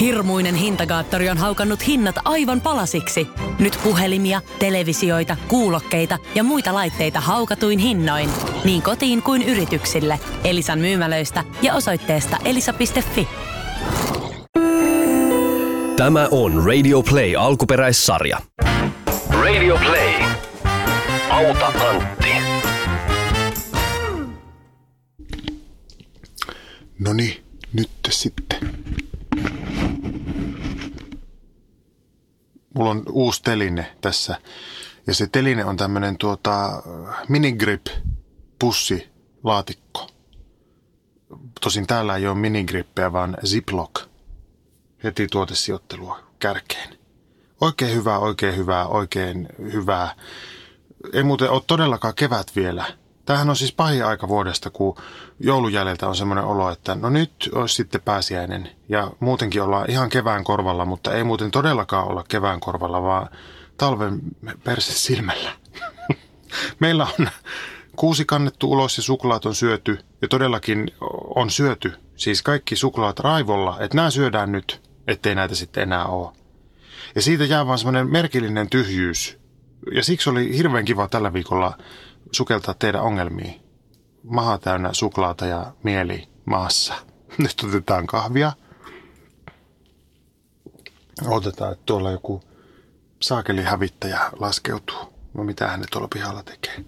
Hirmuinen hintakaattori on haukannut hinnat aivan palasiksi. Nyt puhelimia, televisioita, kuulokkeita ja muita laitteita haukatuin hinnoin. Niin kotiin kuin yrityksille. Elisan myymälöistä ja osoitteesta elisa.fi. Tämä on Radio Play alkuperäissarja. Radio Play. Auta Antti. No niin, nyt sitten. Mulla on uusi teline tässä. Ja se teline on tämmönen tuota minigrip pussi laatikko. Tosin täällä ei ole minigrippejä, vaan ziplock. Heti tuotesijoittelua kärkeen. Oikein hyvää, oikein hyvää, oikein hyvää. Ei muuten ole todellakaan kevät vielä. Tämähän on siis pahin aika vuodesta, kun joulujäljeltä on semmoinen olo, että no nyt olisi sitten pääsiäinen. Ja muutenkin ollaan ihan kevään korvalla, mutta ei muuten todellakaan olla kevään korvalla, vaan talven perse silmällä. Meillä on kuusi kannettu ulos ja suklaat on syöty. Ja todellakin on syöty. Siis kaikki suklaat raivolla, että nämä syödään nyt, ettei näitä sitten enää ole. Ja siitä jää vaan semmoinen merkillinen tyhjyys. Ja siksi oli hirveän kiva tällä viikolla sukeltaa teidän ongelmiin. Maha täynnä suklaata ja mieli maassa. Nyt otetaan kahvia. Otetaan, että tuolla joku saakeli hävittäjä laskeutuu. No mitä hän tuolla pihalla tekee.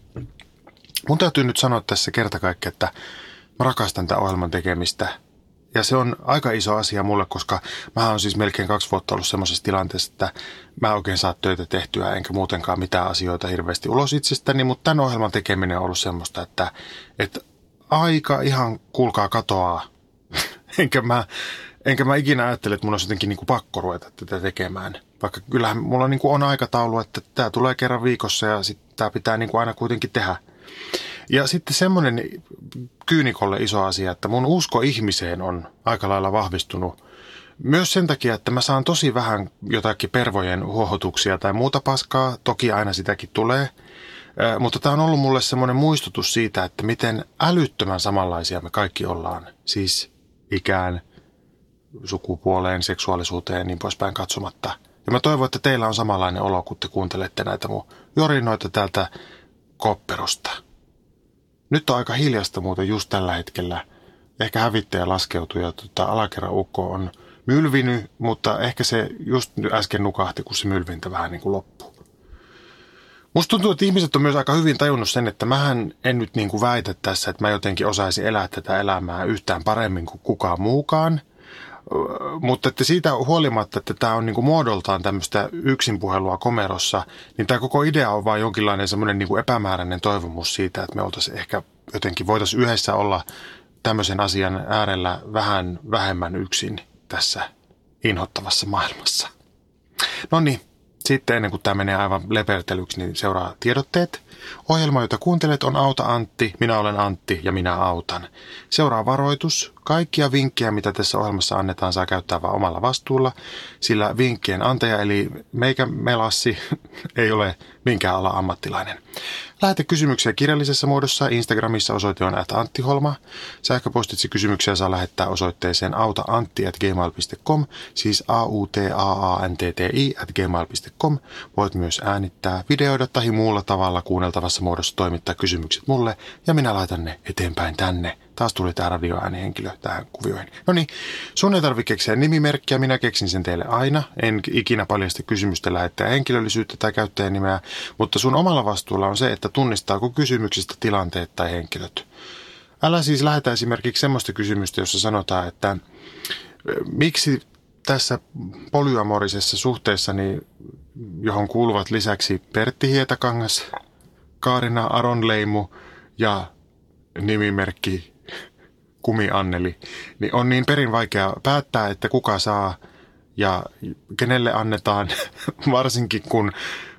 Mun täytyy nyt sanoa tässä kerta kaikki, että mä rakastan tämän ohjelman tekemistä – ja se on aika iso asia mulle, koska mä oon siis melkein kaksi vuotta ollut semmoisessa tilanteessa, että mä oikein saa töitä tehtyä, enkä muutenkaan mitään asioita hirveästi ulos itsestäni, mutta tämän ohjelman tekeminen on ollut semmoista, että, että aika ihan kuulkaa katoaa. enkä, mä, enkä mä ikinä ajattele, että mun olisi jotenkin niin kuin pakko ruveta tätä tekemään. Vaikka kyllähän mulla niin kuin on aikataulu, että tämä tulee kerran viikossa ja sitten tämä pitää niin kuin aina kuitenkin tehdä – ja sitten semmoinen kyynikolle iso asia, että mun usko ihmiseen on aika lailla vahvistunut. Myös sen takia, että mä saan tosi vähän jotakin pervojen huohotuksia tai muuta paskaa. Toki aina sitäkin tulee. Mutta tämä on ollut mulle semmoinen muistutus siitä, että miten älyttömän samanlaisia me kaikki ollaan. Siis ikään, sukupuoleen, seksuaalisuuteen ja niin poispäin katsomatta. Ja mä toivon, että teillä on samanlainen olo, kun te kuuntelette näitä mun jorinoita täältä kopperosta. Nyt on aika hiljasta muuten just tällä hetkellä. Ehkä hävittäjä laskeutui ja tota, alakerran ukko on mylvinyt, mutta ehkä se just äsken nukahti, kun se mylvintä vähän niin kuin loppuu. Musta tuntuu, että ihmiset on myös aika hyvin tajunnut sen, että mähän en nyt niin kuin väitä tässä, että mä jotenkin osaisin elää tätä elämää yhtään paremmin kuin kukaan muukaan. Mutta että siitä huolimatta, että tämä on niinku muodoltaan tämmöistä yksinpuhelua komerossa, niin tämä koko idea on vain jonkinlainen semmoinen niinku epämääräinen toivomus siitä, että me oltaisiin ehkä jotenkin voitaisiin yhdessä olla tämmöisen asian äärellä vähän vähemmän yksin tässä inhottavassa maailmassa. No niin, sitten ennen kuin tämä menee aivan lepertelyksi, niin seuraa tiedotteet – Ohjelma, jota kuuntelet, on Auta Antti, minä olen Antti ja minä autan. Seuraa varoitus. Kaikkia vinkkejä, mitä tässä ohjelmassa annetaan, saa käyttää vain omalla vastuulla, sillä vinkkien antaja eli meikä melassi ei ole minkään ala ammattilainen. Lähetä kysymyksiä kirjallisessa muodossa. Instagramissa osoite on at Antti Holma. Sähköpostitse kysymyksiä saa lähettää osoitteeseen autaantti.gmail.com, siis a u t a a n t t i at gmail.com. Voit myös äänittää, videoida tai muulla tavalla kuunneltavassa muodossa toimittaa kysymykset mulle ja minä laitan ne eteenpäin tänne. Taas tuli tämä radioäänihenkilö tähän kuvioihin. No niin, sun ei tarvitse keksiä nimimerkkiä, minä keksin sen teille aina. En ikinä paljasta kysymystä lähettää henkilöllisyyttä tai käyttäjänimeä, mutta sun omalla vastuulla on se, että tunnistaako kysymyksistä tilanteet tai henkilöt. Älä siis lähetä esimerkiksi semmoista kysymystä, jossa sanotaan, että miksi tässä polyamorisessa suhteessa, niin, johon kuuluvat lisäksi Pertti Hietakangas, Kaarina Aronleimu ja nimimerkki Kumi Anneli, niin on niin perin vaikea päättää, että kuka saa ja kenelle annetaan, varsinkin kun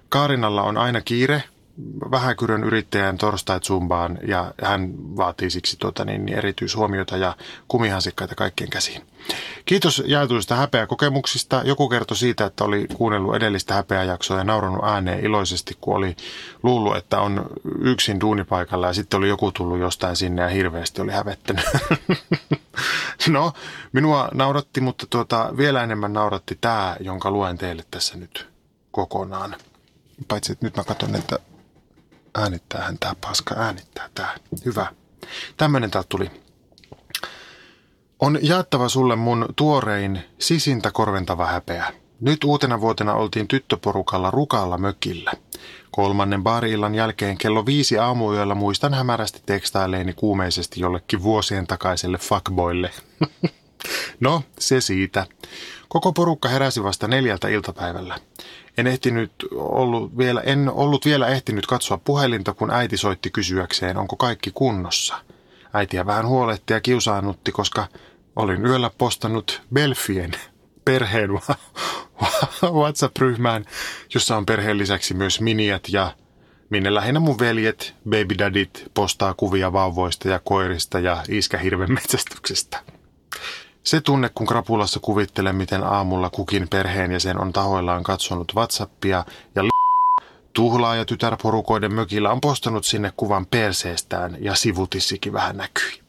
Kaarinalla on aina kiire vähäkyrön yrittäjän torstait zumbaan ja hän vaatii siksi tuota, niin, erityishuomiota ja kumihansikkaita kaikkien käsiin. Kiitos jaetuista häpeäkokemuksista. Joku kertoi siitä, että oli kuunnellut edellistä häpeäjaksoa ja nauranut ääneen iloisesti, kun oli luullut, että on yksin duunipaikalla ja sitten oli joku tullut jostain sinne ja hirveästi oli hävettänyt. no, minua nauratti, mutta tuota, vielä enemmän nauratti tämä, jonka luen teille tässä nyt kokonaan. Paitsi, että nyt mä katson, että äänittäähän tämä paska, äänittää tämä. Hyvä. Tämmöinen täältä tuli. On jaettava sulle mun tuorein sisintä korventava häpeä. Nyt uutena vuotena oltiin tyttöporukalla Rukalla mökillä. Kolmannen baariillan jälkeen kello viisi aamuyöllä muistan hämärästi tekstaileeni kuumeisesti jollekin vuosien takaiselle fuckboille. no, se siitä. Koko porukka heräsi vasta neljältä iltapäivällä. En, ehtinyt ollut vielä, en ollut vielä ehtinyt katsoa puhelinta, kun äiti soitti kysyäkseen, onko kaikki kunnossa. Äitiä vähän huolehti ja kiusaannutti, koska olin yöllä postannut Belfien perheen WhatsApp-ryhmään, jossa on perheen lisäksi myös miniat ja minne lähinnä mun veljet, baby daddit, postaa kuvia vauvoista ja koirista ja iskähirven metsästyksestä. Se tunne, kun krapulassa kuvittelen, miten aamulla kukin perheenjäsen on tahoillaan katsonut WhatsAppia ja tuhlaaja tytärporukoiden mökillä on postannut sinne kuvan perseestään ja sivutissikin vähän näkyi.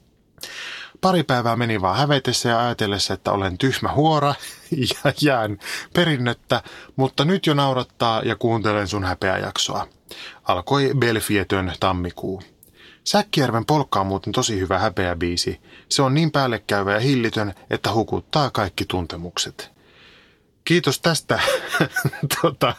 Pari päivää meni vaan hävetessä ja ajatellessa, että olen tyhmä huora ja jään perinnöttä, mutta nyt jo naurattaa ja kuuntelen sun häpeäjaksoa. Alkoi Belfietön tammikuu. Säkkijärven polkka on muuten tosi hyvä häpeäbiisi. Se on niin päällekkäyvä ja hillitön, että hukuttaa kaikki tuntemukset. Kiitos tästä. tota,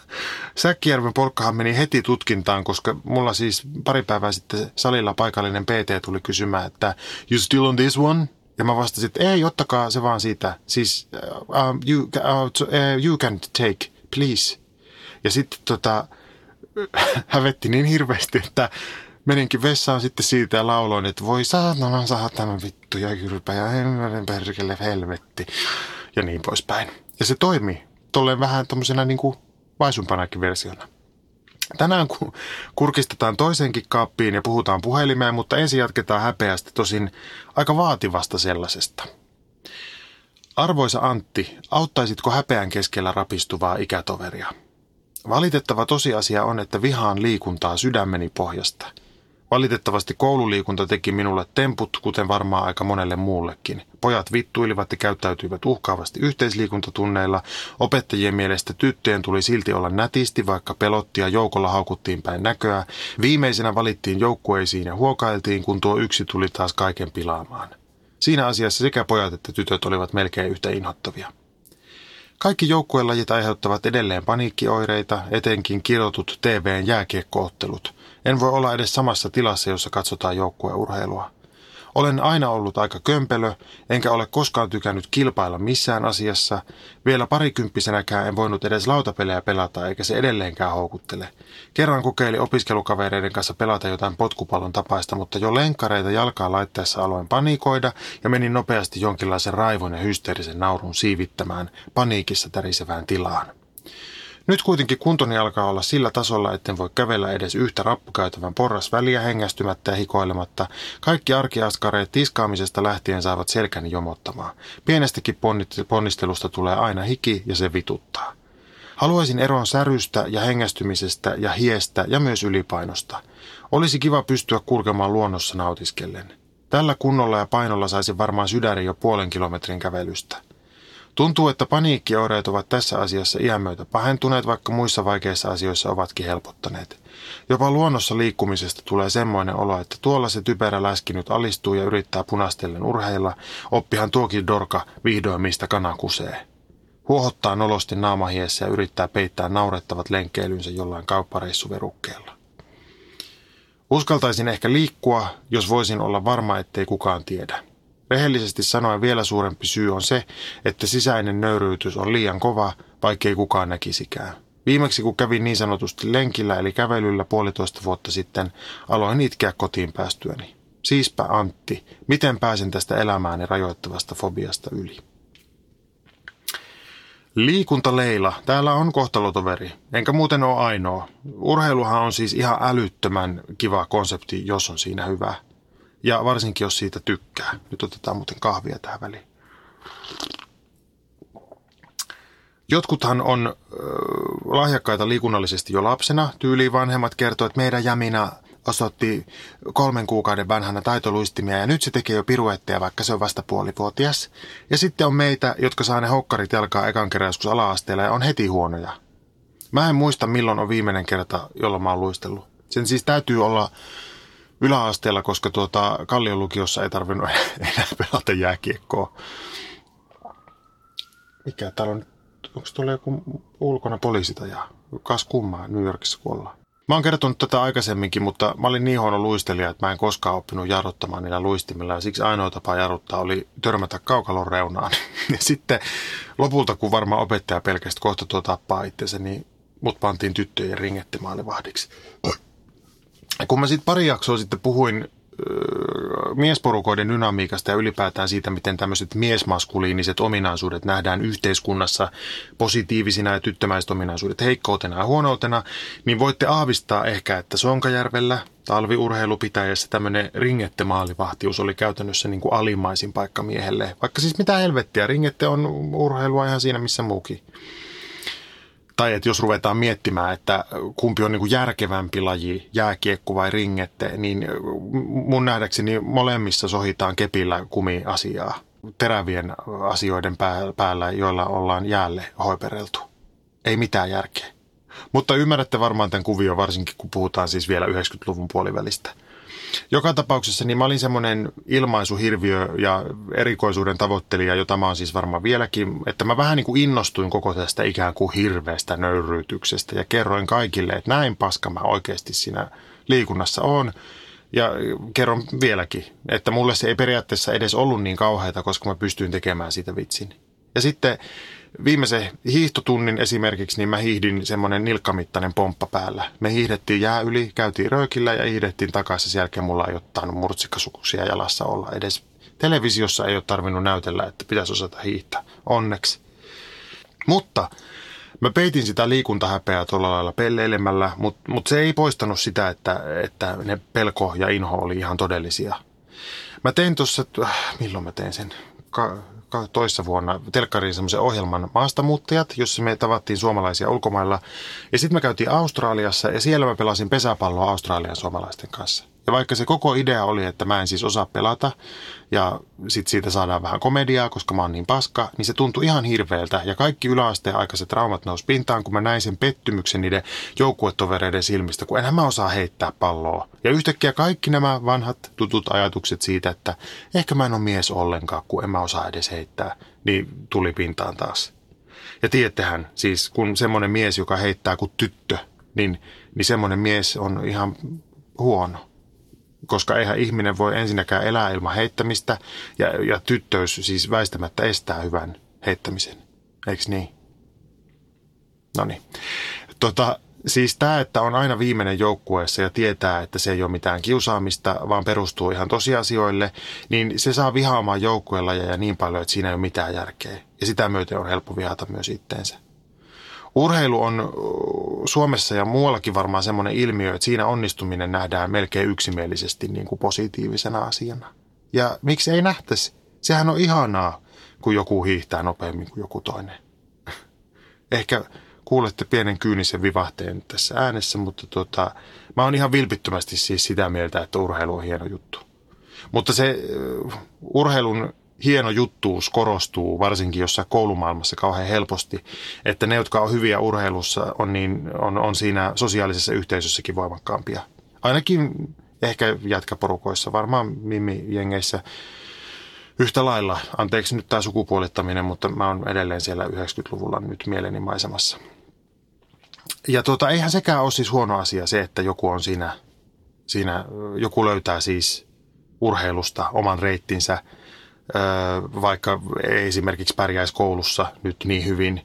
Säkkijärven polkkahan meni heti tutkintaan, koska mulla siis pari päivää sitten salilla paikallinen PT tuli kysymään, että you still on this one? Ja mä vastasin, että ei, ottakaa se vaan siitä. Siis uh, you, uh, you can take, please. Ja sitten tota, hävetti niin hirveästi, että meninkin vessaan sitten siitä ja lauloin, että voi saatana saatana vittu ja kylpä ja hemmelen perkele helvetti ja niin poispäin. Ja se toimi tolleen vähän tommosena niin kuin vaisumpanakin versiona. Tänään kun kurkistetaan toiseenkin kaappiin ja puhutaan puhelimeen, mutta ensin jatketaan häpeästi tosin aika vaativasta sellaisesta. Arvoisa Antti, auttaisitko häpeän keskellä rapistuvaa ikätoveria? Valitettava tosiasia on, että vihaan liikuntaa sydämeni pohjasta – Valitettavasti koululiikunta teki minulle temput, kuten varmaan aika monelle muullekin. Pojat vittuilivat ja käyttäytyivät uhkaavasti yhteisliikuntatunneilla. Opettajien mielestä tyttöjen tuli silti olla nätisti, vaikka pelotti ja joukolla haukuttiin päin näköä. Viimeisenä valittiin joukkueisiin ja huokailtiin, kun tuo yksi tuli taas kaiken pilaamaan. Siinä asiassa sekä pojat että tytöt olivat melkein yhtä inhottavia. Kaikki joukkuelajit aiheuttavat edelleen paniikkioireita, etenkin kirjoitut TVn jääkiekkoottelut – en voi olla edes samassa tilassa, jossa katsotaan joukkueurheilua. Olen aina ollut aika kömpelö, enkä ole koskaan tykännyt kilpailla missään asiassa. Vielä parikymppisenäkään en voinut edes lautapelejä pelata, eikä se edelleenkään houkuttele. Kerran kokeili opiskelukavereiden kanssa pelata jotain potkupallon tapaista, mutta jo lenkkareita jalkaa laitteessa aloin panikoida ja menin nopeasti jonkinlaisen raivon ja hysteerisen naurun siivittämään paniikissa tärisevään tilaan. Nyt kuitenkin kuntoni alkaa olla sillä tasolla, etten voi kävellä edes yhtä rappukäytävän porrasväliä hengästymättä ja hikoilematta. Kaikki arkiaskareet tiskaamisesta lähtien saavat selkäni jomottamaan. Pienestäkin ponnistelusta tulee aina hiki ja se vituttaa. Haluaisin eroon särystä ja hengästymisestä ja hiestä ja myös ylipainosta. Olisi kiva pystyä kulkemaan luonnossa nautiskellen. Tällä kunnolla ja painolla saisi varmaan sydäri jo puolen kilometrin kävelystä. Tuntuu, että paniikkioireet ovat tässä asiassa iän myötä pahentuneet, vaikka muissa vaikeissa asioissa ovatkin helpottaneet. Jopa luonnossa liikkumisesta tulee semmoinen olo, että tuolla se typerä läski nyt alistuu ja yrittää punastellen urheilla. Oppihan tuokin dorka vihdoin mistä kana kusee. Huohottaa nolosti naamahiessä ja yrittää peittää naurettavat lenkkeilynsä jollain kauppareissuverukkeella. Uskaltaisin ehkä liikkua, jos voisin olla varma, ettei kukaan tiedä. Rehellisesti sanoen vielä suurempi syy on se, että sisäinen nöyryytys on liian kova, vaikkei kukaan näkisikään. Viimeksi kun kävin niin sanotusti lenkillä eli kävelyllä puolitoista vuotta sitten, aloin itkeä kotiin päästyäni. Siispä Antti, miten pääsen tästä elämääni rajoittavasta fobiasta yli? Liikuntaleila. Täällä on kohtalotoveri, enkä muuten ole ainoa. Urheiluhan on siis ihan älyttömän kiva konsepti, jos on siinä hyvä. Ja varsinkin, jos siitä tykkää. Nyt otetaan muuten kahvia tähän väliin. Jotkuthan on äh, lahjakkaita liikunnallisesti jo lapsena. Tyyliin vanhemmat kertoo, että meidän Jamina osoitti kolmen kuukauden vanhana taitoluistimia ja nyt se tekee jo piruetteja, vaikka se on vasta puolivuotias. Ja sitten on meitä, jotka saa ne hokkarit jalkaa ekan kerran joskus ala-asteella ja on heti huonoja. Mä en muista milloin on viimeinen kerta, jolloin mä oon luistellut. Sen siis täytyy olla yläasteella, koska tuota Kallion lukiossa ei tarvinnut enää pelata jääkiekkoa. Mikä täällä on, onko tuolla joku ulkona poliisi tai kas kummaa New Yorkissa kun ollaan? Mä oon kertonut tätä aikaisemminkin, mutta mä olin niin huono luistelija, että mä en koskaan oppinut jarruttamaan niillä luistimilla. Ja siksi ainoa tapa jarruttaa oli törmätä kaukalon reunaan. Ja sitten lopulta, kun varmaan opettaja pelkästään kohta tuo tappaa itsensä, niin mut pantiin tyttöjen ringettimaalivahdiksi. Kun mä sitten pari jaksoa sitten puhuin miesporukoiden dynamiikasta ja ylipäätään siitä, miten tämmöiset miesmaskuliiniset ominaisuudet nähdään yhteiskunnassa positiivisina ja tyttömäiset ominaisuudet heikkoutena ja huonoutena, niin voitte aavistaa ehkä, että Sonkajärvellä talviurheilupitäjässä tämmöinen ringettemaalivahtius oli käytännössä niin kuin alimaisin paikka miehelle. Vaikka siis mitä helvettiä, ringette on urheilua ihan siinä missä muukin tai että jos ruvetaan miettimään, että kumpi on niin kuin järkevämpi laji, jääkiekko vai ringette, niin mun nähdäkseni molemmissa sohitaan kepillä kumiasiaa terävien asioiden päällä, joilla ollaan jäälle hoipereltu. Ei mitään järkeä. Mutta ymmärrätte varmaan tämän kuvion, varsinkin kun puhutaan siis vielä 90-luvun puolivälistä. Joka tapauksessa niin mä olin semmoinen ilmaisuhirviö ja erikoisuuden tavoittelija, jota mä oon siis varmaan vieläkin, että mä vähän niin kuin innostuin koko tästä ikään kuin hirveästä nöyryytyksestä ja kerroin kaikille, että näin paska mä oikeasti siinä liikunnassa on. Ja kerron vieläkin, että mulle se ei periaatteessa edes ollut niin kauheata, koska mä pystyin tekemään siitä vitsin. Ja sitten viimeisen hiihtotunnin esimerkiksi, niin mä hiihdin semmoinen nilkkamittainen pomppa päällä. Me hiihdettiin jää yli, käytiin röökillä ja hiihdettiin takaisin. Sen jälkeen mulla ei ottanut murtsikasuksia jalassa olla edes. Televisiossa ei ole tarvinnut näytellä, että pitäisi osata hiihtää. Onneksi. Mutta mä peitin sitä liikuntahäpeää tuolla lailla pelleilemällä, mutta mut se ei poistanut sitä, että, että ne pelko ja inho oli ihan todellisia. Mä tein tuossa, äh, milloin mä tein sen? Toissa vuonna telkkariin semmoisen ohjelman Maastamuuttajat, jossa me tavattiin suomalaisia ulkomailla. Ja sitten me käytiin Australiassa ja siellä mä pelasin pesäpalloa Australian suomalaisten kanssa. Ja vaikka se koko idea oli, että mä en siis osaa pelata ja sitten siitä saadaan vähän komediaa, koska mä oon niin paska, niin se tuntui ihan hirveältä. Ja kaikki yläasteen aikaiset traumat nousi pintaan, kun mä näin sen pettymyksen niiden joukkuetovereiden silmistä, kun enhän mä osaa heittää palloa. Ja yhtäkkiä kaikki nämä vanhat tutut ajatukset siitä, että ehkä mä en ole mies ollenkaan, kun en mä osaa edes heittää, niin tuli pintaan taas. Ja tiedättehän, siis kun semmoinen mies, joka heittää kuin tyttö, niin, niin semmoinen mies on ihan huono koska eihän ihminen voi ensinnäkään elää ilman heittämistä ja, ja tyttöys siis väistämättä estää hyvän heittämisen. Eikö niin? No niin. Tota, siis tämä, että on aina viimeinen joukkueessa ja tietää, että se ei ole mitään kiusaamista, vaan perustuu ihan tosiasioille, niin se saa vihaamaan joukkueella ja niin paljon, että siinä ei ole mitään järkeä. Ja sitä myöten on helppo vihata myös itteensä. Urheilu on Suomessa ja muuallakin varmaan semmoinen ilmiö, että siinä onnistuminen nähdään melkein yksimielisesti niin kuin positiivisena asiana. Ja miksi ei nähtäisi? Sehän on ihanaa, kun joku hiihtää nopeammin kuin joku toinen. Ehkä kuulette pienen kyynisen vivahteen tässä äänessä, mutta tota, mä oon ihan vilpittömästi siis sitä mieltä, että urheilu on hieno juttu. Mutta se urheilun hieno juttuus korostuu, varsinkin jossain koulumaailmassa kauhean helposti, että ne, jotka on hyviä urheilussa, on, niin, on, on siinä sosiaalisessa yhteisössäkin voimakkaampia. Ainakin ehkä jätkäporukoissa, varmaan mimmi-jengeissä yhtä lailla. Anteeksi nyt tämä sukupuolittaminen, mutta mä oon edelleen siellä 90-luvulla nyt mieleni maisemassa. Ja tuota, eihän sekään ole siis huono asia se, että joku on siinä, siinä joku löytää siis urheilusta oman reittinsä – vaikka ei esimerkiksi pärjäisi koulussa nyt niin hyvin.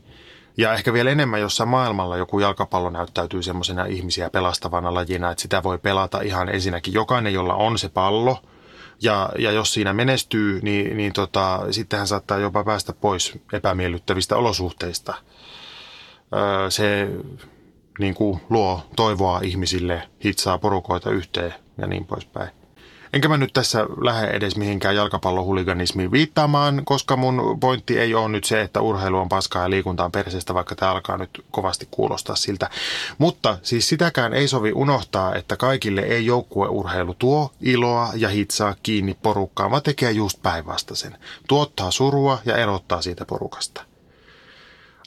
Ja ehkä vielä enemmän jossain maailmalla joku jalkapallo näyttäytyy semmoisena ihmisiä pelastavana lajina, että sitä voi pelata ihan ensinnäkin jokainen, jolla on se pallo, Ja, ja jos siinä menestyy, niin, niin tota, sitten hän saattaa jopa päästä pois epämiellyttävistä olosuhteista. Öö, se niin kuin luo toivoa ihmisille, hitsaa porukoita yhteen ja niin poispäin. Enkä mä nyt tässä lähde edes mihinkään jalkapallohuliganismiin viittaamaan, koska mun pointti ei ole nyt se, että urheilu on paskaa ja liikunta on perseestä, vaikka tämä alkaa nyt kovasti kuulostaa siltä. Mutta siis sitäkään ei sovi unohtaa, että kaikille ei joukkueurheilu tuo iloa ja hitsaa kiinni porukkaan, vaan tekee just päinvastaisen. Tuottaa surua ja erottaa siitä porukasta.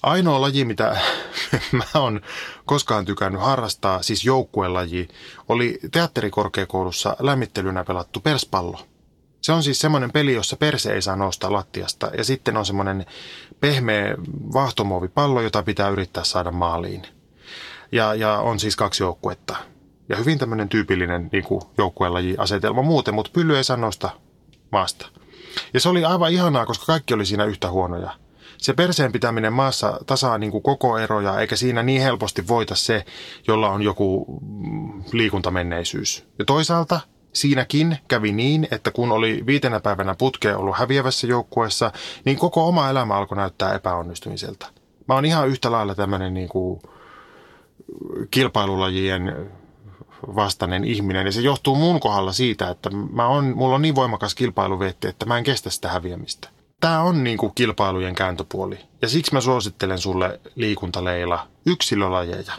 Ainoa laji, mitä mä oon koskaan tykännyt harrastaa, siis joukkuelaji, oli teatterikorkeakoulussa lämmittelynä pelattu perspallo. Se on siis semmoinen peli, jossa perse ei saa nousta lattiasta ja sitten on semmoinen pehmeä vahtomuovipallo, jota pitää yrittää saada maaliin. Ja, ja on siis kaksi joukkuetta. Ja hyvin tämmöinen tyypillinen niin joukkuelaji-asetelma muuten, mutta pylly ei saa nousta maasta. Ja se oli aivan ihanaa, koska kaikki oli siinä yhtä huonoja se perseen pitäminen maassa tasaa niin kuin koko eroja, eikä siinä niin helposti voita se, jolla on joku mm, liikuntamenneisyys. Ja toisaalta siinäkin kävi niin, että kun oli viitenä päivänä putkeen ollut häviävässä joukkueessa, niin koko oma elämä alkoi näyttää epäonnistumiselta. Mä oon ihan yhtä lailla tämmöinen niin kuin kilpailulajien vastainen ihminen. Ja se johtuu mun kohdalla siitä, että mä on, mulla on niin voimakas kilpailuvetti, että mä en kestä sitä häviämistä tämä on niin kuin kilpailujen kääntöpuoli. Ja siksi mä suosittelen sulle liikuntaleila yksilölajeja.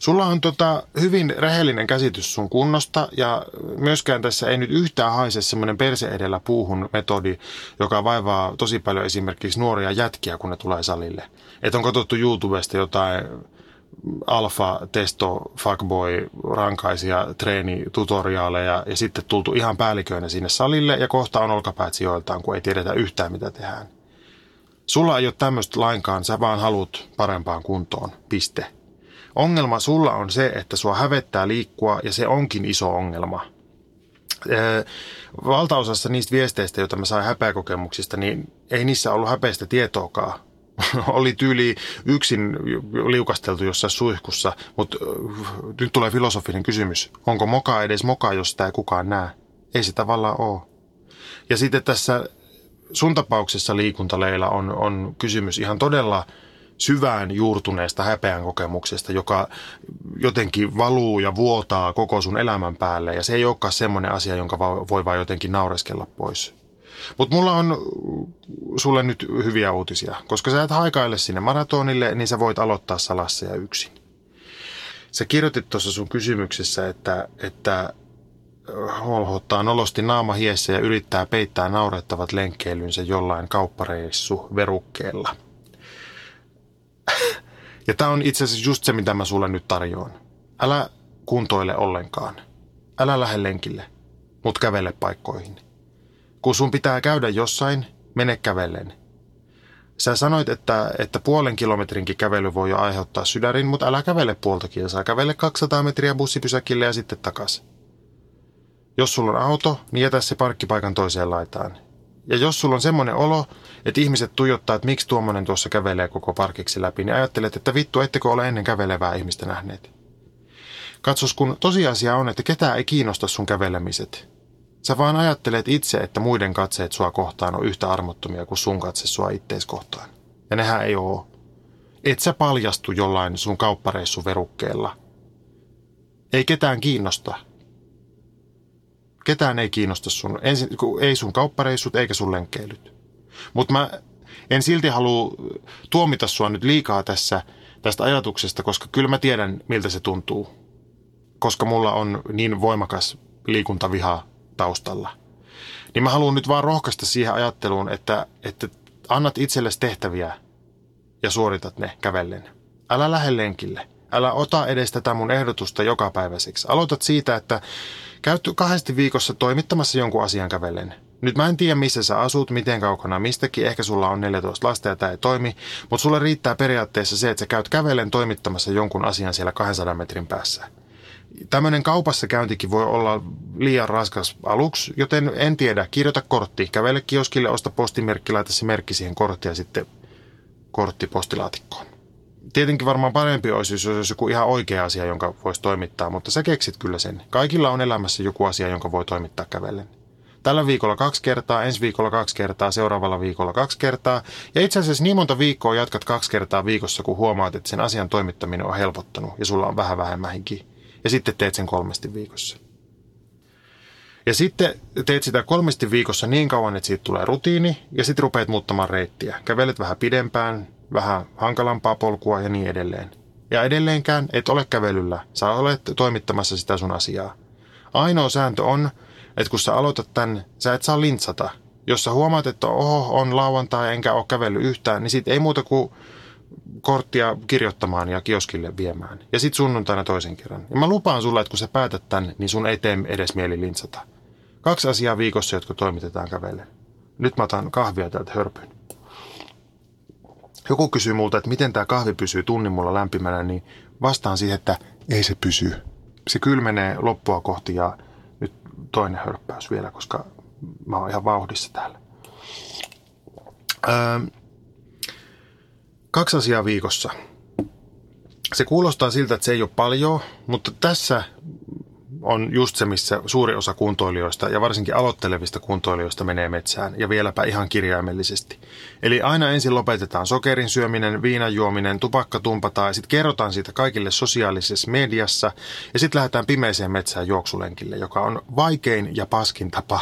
Sulla on tota hyvin rehellinen käsitys sun kunnosta ja myöskään tässä ei nyt yhtään haise semmoinen perse edellä puuhun metodi, joka vaivaa tosi paljon esimerkiksi nuoria jätkiä, kun ne tulee salille. Että on katsottu YouTubesta jotain alfa, testo, fuckboy, rankaisia treenitutoriaaleja ja sitten tultu ihan päälliköinä sinne salille ja kohta on olkapäät sijoiltaan, kun ei tiedetä yhtään mitä tehdään. Sulla ei ole tämmöistä lainkaan, sä vaan haluat parempaan kuntoon, piste. Ongelma sulla on se, että sua hävettää liikkua ja se onkin iso ongelma. Valtaosassa niistä viesteistä, joita mä sain häpeäkokemuksista, niin ei niissä ollut häpeästä tietoakaan oli tyyli yksin liukasteltu jossain suihkussa, mutta nyt tulee filosofinen kysymys. Onko moka edes moka, jos sitä ei kukaan näe? Ei se tavallaan ole. Ja sitten tässä sun tapauksessa liikuntaleilla on, on kysymys ihan todella syvään juurtuneesta häpeän kokemuksesta, joka jotenkin valuu ja vuotaa koko sun elämän päälle. Ja se ei olekaan semmoinen asia, jonka voi vaan jotenkin naureskella pois. Mutta mulla on sulle nyt hyviä uutisia. Koska sä et haikaile sinne maratonille, niin sä voit aloittaa salassa ja yksin. Sä kirjoitit tuossa sun kysymyksessä, että, että holhottaa nolosti naama hiessä ja yrittää peittää naurettavat lenkkeilynsä jollain kauppareissu verukkeella. Ja tämä on itse asiassa just se, mitä mä sulle nyt tarjoan. Älä kuntoile ollenkaan. Älä lähde lenkille, mut kävele paikkoihin. Kun sun pitää käydä jossain, mene kävellen. Sä sanoit, että, että puolen kilometrinkin kävely voi jo aiheuttaa sydärin, mutta älä kävele puolta kilsaa. Kävele 200 metriä bussipysäkille ja sitten takas. Jos sulla on auto, niin jätä se parkkipaikan toiseen laitaan. Ja jos sulla on semmoinen olo, että ihmiset tuijottaa, että miksi tuommoinen tuossa kävelee koko parkiksi läpi, niin ajattelet, että vittu, ettekö ole ennen kävelevää ihmistä nähneet. Katsos, kun tosiasia on, että ketään ei kiinnosta sun kävelemiset. Sä vaan ajattelet itse, että muiden katseet sua kohtaan on yhtä armottomia kuin sun katse sua ittees kohtaan. Ja nehän ei oo. Et sä paljastu jollain sun kauppareissu verukkeella. Ei ketään kiinnosta. Ketään ei kiinnosta sun, ensin, ei sun kauppareissut eikä sun lenkkeilyt. Mutta mä en silti halua tuomita sua nyt liikaa tässä tästä ajatuksesta, koska kyllä mä tiedän, miltä se tuntuu. Koska mulla on niin voimakas liikuntaviha taustalla. Niin mä haluan nyt vaan rohkaista siihen ajatteluun, että, että annat itsellesi tehtäviä ja suoritat ne kävellen. Älä lähde lenkille. Älä ota edes tätä mun ehdotusta jokapäiväiseksi. Aloitat siitä, että käyt kahdesti viikossa toimittamassa jonkun asian kävellen. Nyt mä en tiedä, missä sä asut, miten kaukana mistäkin. Ehkä sulla on 14 lasta ja tämä ei toimi. Mutta sulle riittää periaatteessa se, että sä käyt kävellen toimittamassa jonkun asian siellä 200 metrin päässä tämmöinen kaupassa käyntikin voi olla liian raskas aluksi, joten en tiedä, kirjoita kortti, kävele kioskille, osta postimerkki, laita se merkki siihen korttiin ja sitten kortti postilaatikkoon. Tietenkin varmaan parempi olisi, jos olisi joku ihan oikea asia, jonka voisi toimittaa, mutta sä keksit kyllä sen. Kaikilla on elämässä joku asia, jonka voi toimittaa kävellen. Tällä viikolla kaksi kertaa, ensi viikolla kaksi kertaa, seuraavalla viikolla kaksi kertaa. Ja itse asiassa niin monta viikkoa jatkat kaksi kertaa viikossa, kun huomaat, että sen asian toimittaminen on helpottanut ja sulla on vähän vähemmänkin. Ja sitten teet sen kolmesti viikossa. Ja sitten teet sitä kolmesti viikossa niin kauan, että siitä tulee rutiini ja sitten rupeat muuttamaan reittiä. Kävelet vähän pidempään, vähän hankalampaa polkua ja niin edelleen. Ja edelleenkään et ole kävelyllä, sä olet toimittamassa sitä sun asiaa. Ainoa sääntö on, että kun sä aloitat tän, sä et saa lintsata. Jos sä huomaat, että oho, on lauantai enkä ole kävellyt yhtään, niin sit ei muuta kuin korttia kirjoittamaan ja kioskille viemään. Ja sitten sunnuntaina toisen kerran. Ja mä lupaan sulle, että kun sä päätät tän, niin sun ei tee edes mieli lintsata. Kaksi asiaa viikossa, jotka toimitetaan kävellen. Nyt mä otan kahvia täältä hörpyn. Joku kysyy multa, että miten tämä kahvi pysyy tunnin mulla lämpimänä, niin vastaan siihen, että ei se pysy. Se kylmenee loppua kohti ja nyt toinen hörppäys vielä, koska mä oon ihan vauhdissa täällä. Öö, kaksi asiaa viikossa. Se kuulostaa siltä, että se ei ole paljon, mutta tässä on just se, missä suuri osa kuntoilijoista ja varsinkin aloittelevista kuntoilijoista menee metsään ja vieläpä ihan kirjaimellisesti. Eli aina ensin lopetetaan sokerin syöminen, viinan juominen, tupakka tumpataan ja sitten kerrotaan siitä kaikille sosiaalisessa mediassa ja sitten lähdetään pimeiseen metsään juoksulenkille, joka on vaikein ja paskin tapa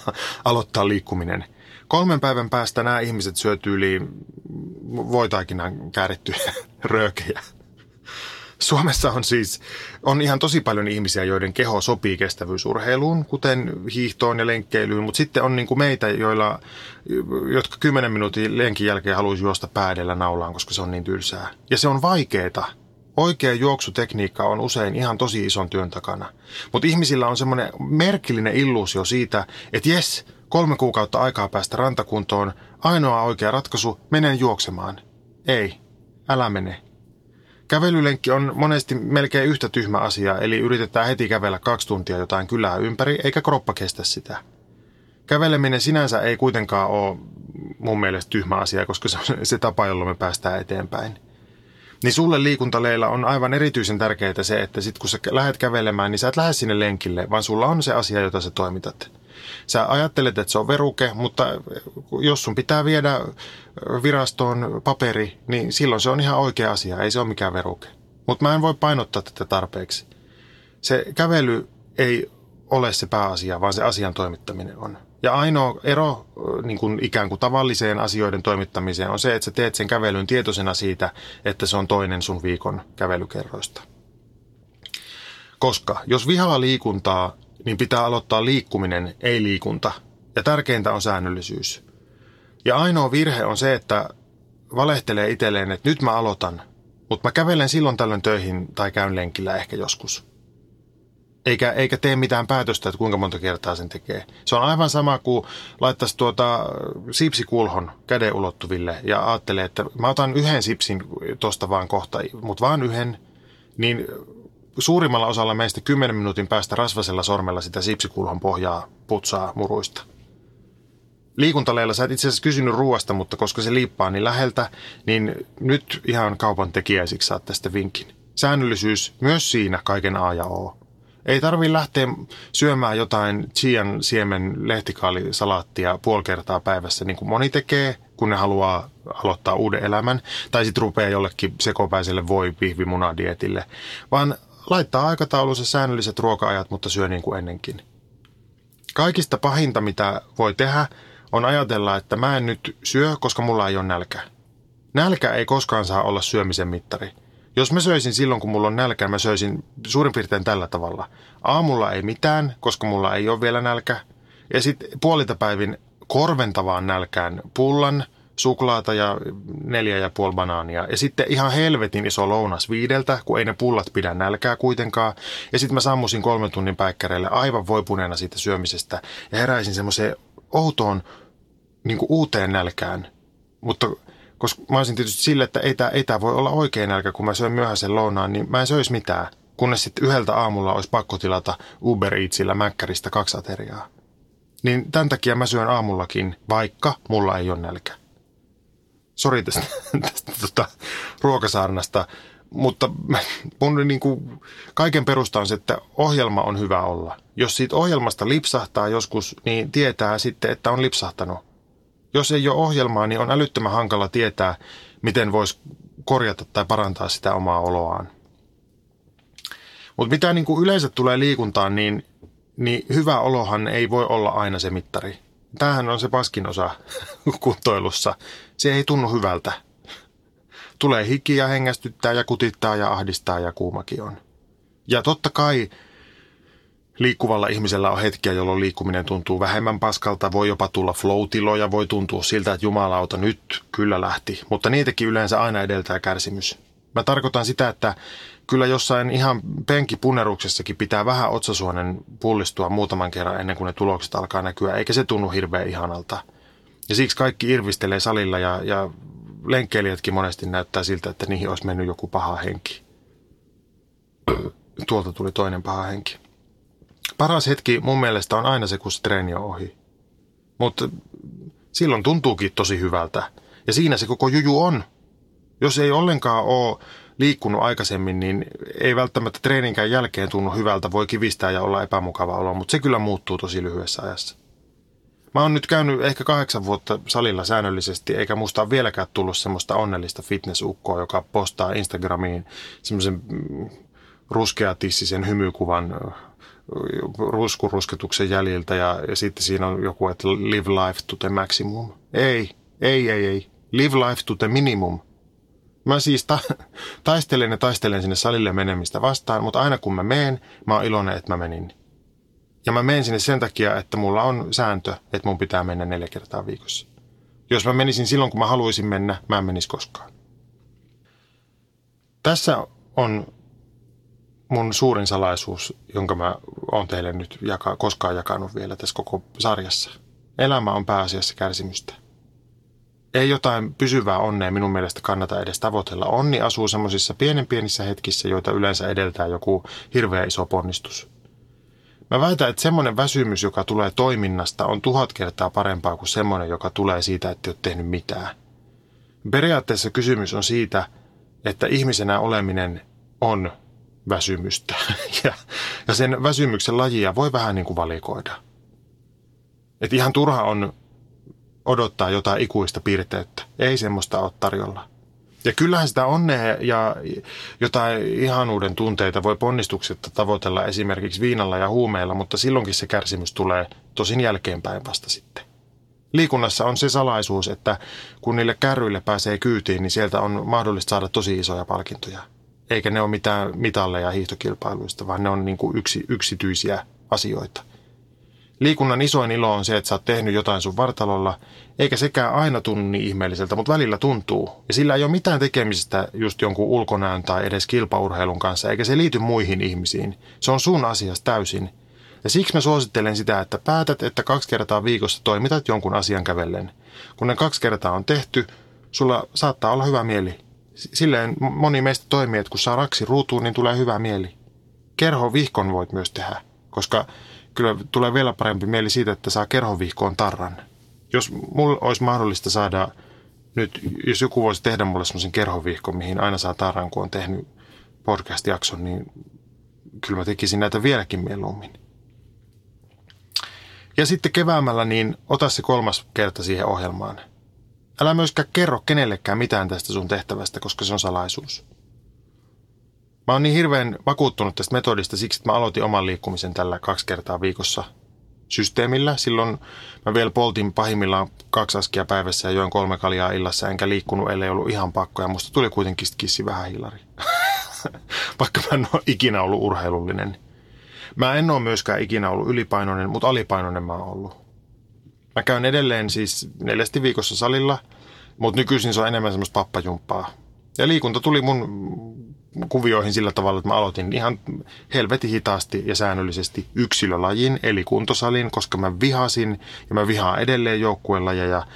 aloittaa liikkuminen. Kolmen päivän päästä nämä ihmiset syö tyyliin voitaikinan käärittyjä röökejä. Suomessa on siis on ihan tosi paljon ihmisiä, joiden keho sopii kestävyysurheiluun, kuten hiihtoon ja lenkkeilyyn, mutta sitten on niin kuin meitä, joilla, jotka 10 minuutin lenkin jälkeen haluaisi juosta päädellä naulaan, koska se on niin tylsää. Ja se on vaikeeta. Oikea juoksutekniikka on usein ihan tosi ison työn takana. Mutta ihmisillä on semmoinen merkillinen illuusio siitä, että jes, kolme kuukautta aikaa päästä rantakuntoon, ainoa oikea ratkaisu, menen juoksemaan. Ei, älä mene. Kävelylenkki on monesti melkein yhtä tyhmä asia, eli yritetään heti kävellä kaksi tuntia jotain kylää ympäri, eikä kroppa kestä sitä. Käveleminen sinänsä ei kuitenkaan ole mun mielestä tyhmä asia, koska se on se tapa, jolla me päästään eteenpäin. Niin sulle liikuntaleilla on aivan erityisen tärkeää se, että sit kun sä lähdet kävelemään, niin sä et lähde sinne lenkille, vaan sulla on se asia, jota sä toimitat. Sä ajattelet, että se on veruke, mutta jos sun pitää viedä virastoon paperi, niin silloin se on ihan oikea asia, ei se ole mikään veruke. Mutta mä en voi painottaa tätä tarpeeksi. Se kävely ei ole se pääasia, vaan se asian toimittaminen on. Ja ainoa ero niin kuin ikään kuin tavalliseen asioiden toimittamiseen on se, että sä teet sen kävelyn tietoisena siitä, että se on toinen sun viikon kävelykerroista. Koska jos vihaa liikuntaa, niin pitää aloittaa liikkuminen, ei liikunta. Ja tärkeintä on säännöllisyys. Ja ainoa virhe on se, että valehtelee itselleen, että nyt mä aloitan, mutta mä kävelen silloin tällöin töihin tai käyn lenkillä ehkä joskus. Eikä, eikä tee mitään päätöstä, että kuinka monta kertaa sen tekee. Se on aivan sama kuin laittaisi tuota sipsikulhon käden ulottuville ja ajattelee, että mä otan yhden sipsin tosta vaan kohta, mutta vaan yhden, niin suurimmalla osalla meistä 10 minuutin päästä rasvasella sormella sitä sipsikulhon pohjaa putsaa muruista. Liikuntaleilla sä et itse asiassa kysynyt ruoasta, mutta koska se liippaa niin läheltä, niin nyt ihan kaupan tekijäisiksi saat tästä vinkin. Säännöllisyys myös siinä kaiken A ja O. Ei tarvi lähteä syömään jotain chian siemen lehtikaalisalaattia puoli kertaa päivässä, niin kuin moni tekee, kun ne haluaa aloittaa uuden elämän. Tai sitten rupeaa jollekin sekopäiselle voi pihvimunadietille. Vaan laittaa aikataulussa säännölliset ruoka-ajat, mutta syö niin kuin ennenkin. Kaikista pahinta, mitä voi tehdä, on ajatella, että mä en nyt syö, koska mulla ei ole nälkä. Nälkä ei koskaan saa olla syömisen mittari. Jos mä söisin silloin, kun mulla on nälkä, mä söisin suurin piirtein tällä tavalla. Aamulla ei mitään, koska mulla ei ole vielä nälkä. Ja sitten puolitapäivin korventavaan nälkään pullan, suklaata ja neljä ja puoli banaania. Ja sitten ihan helvetin iso lounas viideltä, kun ei ne pullat pidä nälkää kuitenkaan. Ja sitten mä sammusin kolmen tunnin päikkäreille aivan voipuneena siitä syömisestä ja heräisin semmoiseen outoon niin uuteen nälkään. Mutta koska mä olisin tietysti sille, että ei tämä voi olla oikein nälkä, kun mä syön myöhäisen lounaan, niin mä en söisi mitään. Kunnes sitten yhdeltä aamulla olisi pakko tilata Uber Eatsillä Mäkkäristä kaksi ateriaa. Niin tämän takia mä syön aamullakin, vaikka mulla ei ole nälkä. Sori tästä, tästä tota, ruokasaarnasta. mutta mun niin kuin, kaiken perusta on se, että ohjelma on hyvä olla. Jos siitä ohjelmasta lipsahtaa joskus, niin tietää sitten, että on lipsahtanut. Jos ei ole ohjelmaa, niin on älyttömän hankala tietää, miten voisi korjata tai parantaa sitä omaa oloaan. Mutta mitä niin kuin yleensä tulee liikuntaan, niin, niin hyvä olohan ei voi olla aina se mittari. Tämähän on se paskin osa kuntoilussa. Se ei tunnu hyvältä. Tulee hiki ja hengästyttää ja kutittaa ja ahdistaa ja kuumakin on. Ja totta kai liikkuvalla ihmisellä on hetkiä, jolloin liikkuminen tuntuu vähemmän paskalta. Voi jopa tulla flow-tiloja, voi tuntua siltä, että jumalauta nyt kyllä lähti. Mutta niitäkin yleensä aina edeltää kärsimys. Mä tarkoitan sitä, että kyllä jossain ihan penkipunneruksessakin pitää vähän otsasuonen pullistua muutaman kerran ennen kuin ne tulokset alkaa näkyä, eikä se tunnu hirveän ihanalta. Ja siksi kaikki irvistelee salilla ja, ja lenkkeilijätkin monesti näyttää siltä, että niihin olisi mennyt joku paha henki. Tuolta tuli toinen paha henki. Paras hetki mun mielestä on aina se, kun se treeni on ohi. Mutta silloin tuntuukin tosi hyvältä. Ja siinä se koko juju on. Jos ei ollenkaan ole liikkunut aikaisemmin, niin ei välttämättä treeninkään jälkeen tunnu hyvältä. Voi kivistää ja olla epämukava olo, mutta se kyllä muuttuu tosi lyhyessä ajassa. Mä oon nyt käynyt ehkä kahdeksan vuotta salilla säännöllisesti, eikä musta ole vieläkään tullut semmoista onnellista fitnessukkoa, joka postaa Instagramiin semmoisen mm, ruskeatissisen hymykuvan ruskurusketuksen jäljiltä ja, ja sitten siinä on joku, että live life to the maximum. Ei, ei, ei, ei. Live life to the minimum. Mä siis ta- taistelen ja taistelen sinne salille menemistä vastaan, mutta aina kun mä meen, mä oon iloinen, että mä menin. Ja mä menen sinne sen takia, että mulla on sääntö, että mun pitää mennä neljä kertaa viikossa. Jos mä menisin silloin, kun mä haluaisin mennä, mä en menisi koskaan. Tässä on mun suurin salaisuus, jonka mä oon teille nyt jaka, koskaan jakanut vielä tässä koko sarjassa. Elämä on pääasiassa kärsimystä. Ei jotain pysyvää onnea minun mielestä kannata edes tavoitella. Onni asuu semmoisissa pienen pienissä hetkissä, joita yleensä edeltää joku hirveä iso ponnistus. Mä väitän, että semmoinen väsymys, joka tulee toiminnasta, on tuhat kertaa parempaa kuin semmoinen, joka tulee siitä, että ei ole tehnyt mitään. Periaatteessa kysymys on siitä, että ihmisenä oleminen on väsymystä. Ja, ja sen väsymyksen lajia voi vähän niin kuin valikoida. Et ihan turha on odottaa jotain ikuista piirteyttä. Ei semmoista ole tarjolla. Ja kyllähän sitä onnea ja jotain ihanuuden tunteita voi ponnistuksetta tavoitella esimerkiksi viinalla ja huumeilla, mutta silloinkin se kärsimys tulee tosin jälkeenpäin vasta sitten. Liikunnassa on se salaisuus, että kun niille kärryille pääsee kyytiin, niin sieltä on mahdollista saada tosi isoja palkintoja. Eikä ne ole mitään mitalleja hiihtokilpailuista, vaan ne on niin kuin yksi, yksityisiä asioita. Liikunnan isoin ilo on se, että sä oot tehnyt jotain sun vartalolla, eikä sekään aina tunnu niin ihmeelliseltä, mutta välillä tuntuu. Ja sillä ei ole mitään tekemistä just jonkun ulkonäön tai edes kilpaurheilun kanssa, eikä se liity muihin ihmisiin. Se on sun asias täysin. Ja siksi mä suosittelen sitä, että päätät, että kaksi kertaa viikossa toimitat jonkun asian kävellen. Kun ne kaksi kertaa on tehty, sulla saattaa olla hyvä mieli. Silleen moni meistä toimii, että kun saa raksi ruutuun, niin tulee hyvä mieli. Kerho vihkon voit myös tehdä, koska kyllä tulee vielä parempi mieli siitä, että saa kerhovihkoon tarran. Jos mulla olisi mahdollista saada nyt, jos joku voisi tehdä mulle semmoisen kerhovihkon, mihin aina saa tarran, kun on tehnyt podcast-jakson, niin kyllä mä tekisin näitä vieläkin mieluummin. Ja sitten keväämällä, niin ota se kolmas kerta siihen ohjelmaan. Älä myöskään kerro kenellekään mitään tästä sun tehtävästä, koska se on salaisuus. Mä oon niin hirveän vakuuttunut tästä metodista siksi, että mä aloitin oman liikkumisen tällä kaksi kertaa viikossa systeemillä. Silloin mä vielä poltin pahimmillaan kaksi askia päivässä ja join kolme kaljaa illassa, enkä liikkunut, ellei ollut ihan pakko. Ja musta tuli kuitenkin kissi vähän hilari. Vaikka mä en ole ikinä ollut urheilullinen. Mä en ole myöskään ikinä ollut ylipainoinen, mutta alipainoinen mä oon ollut. Mä käyn edelleen siis neljästi viikossa salilla, mutta nykyisin se on enemmän semmoista pappajumppaa. Ja liikunta tuli mun kuvioihin sillä tavalla, että mä aloitin ihan helvetin hitaasti ja säännöllisesti yksilölajin, eli kuntosalin, koska mä vihasin ja mä vihaan edelleen joukkuelajeja.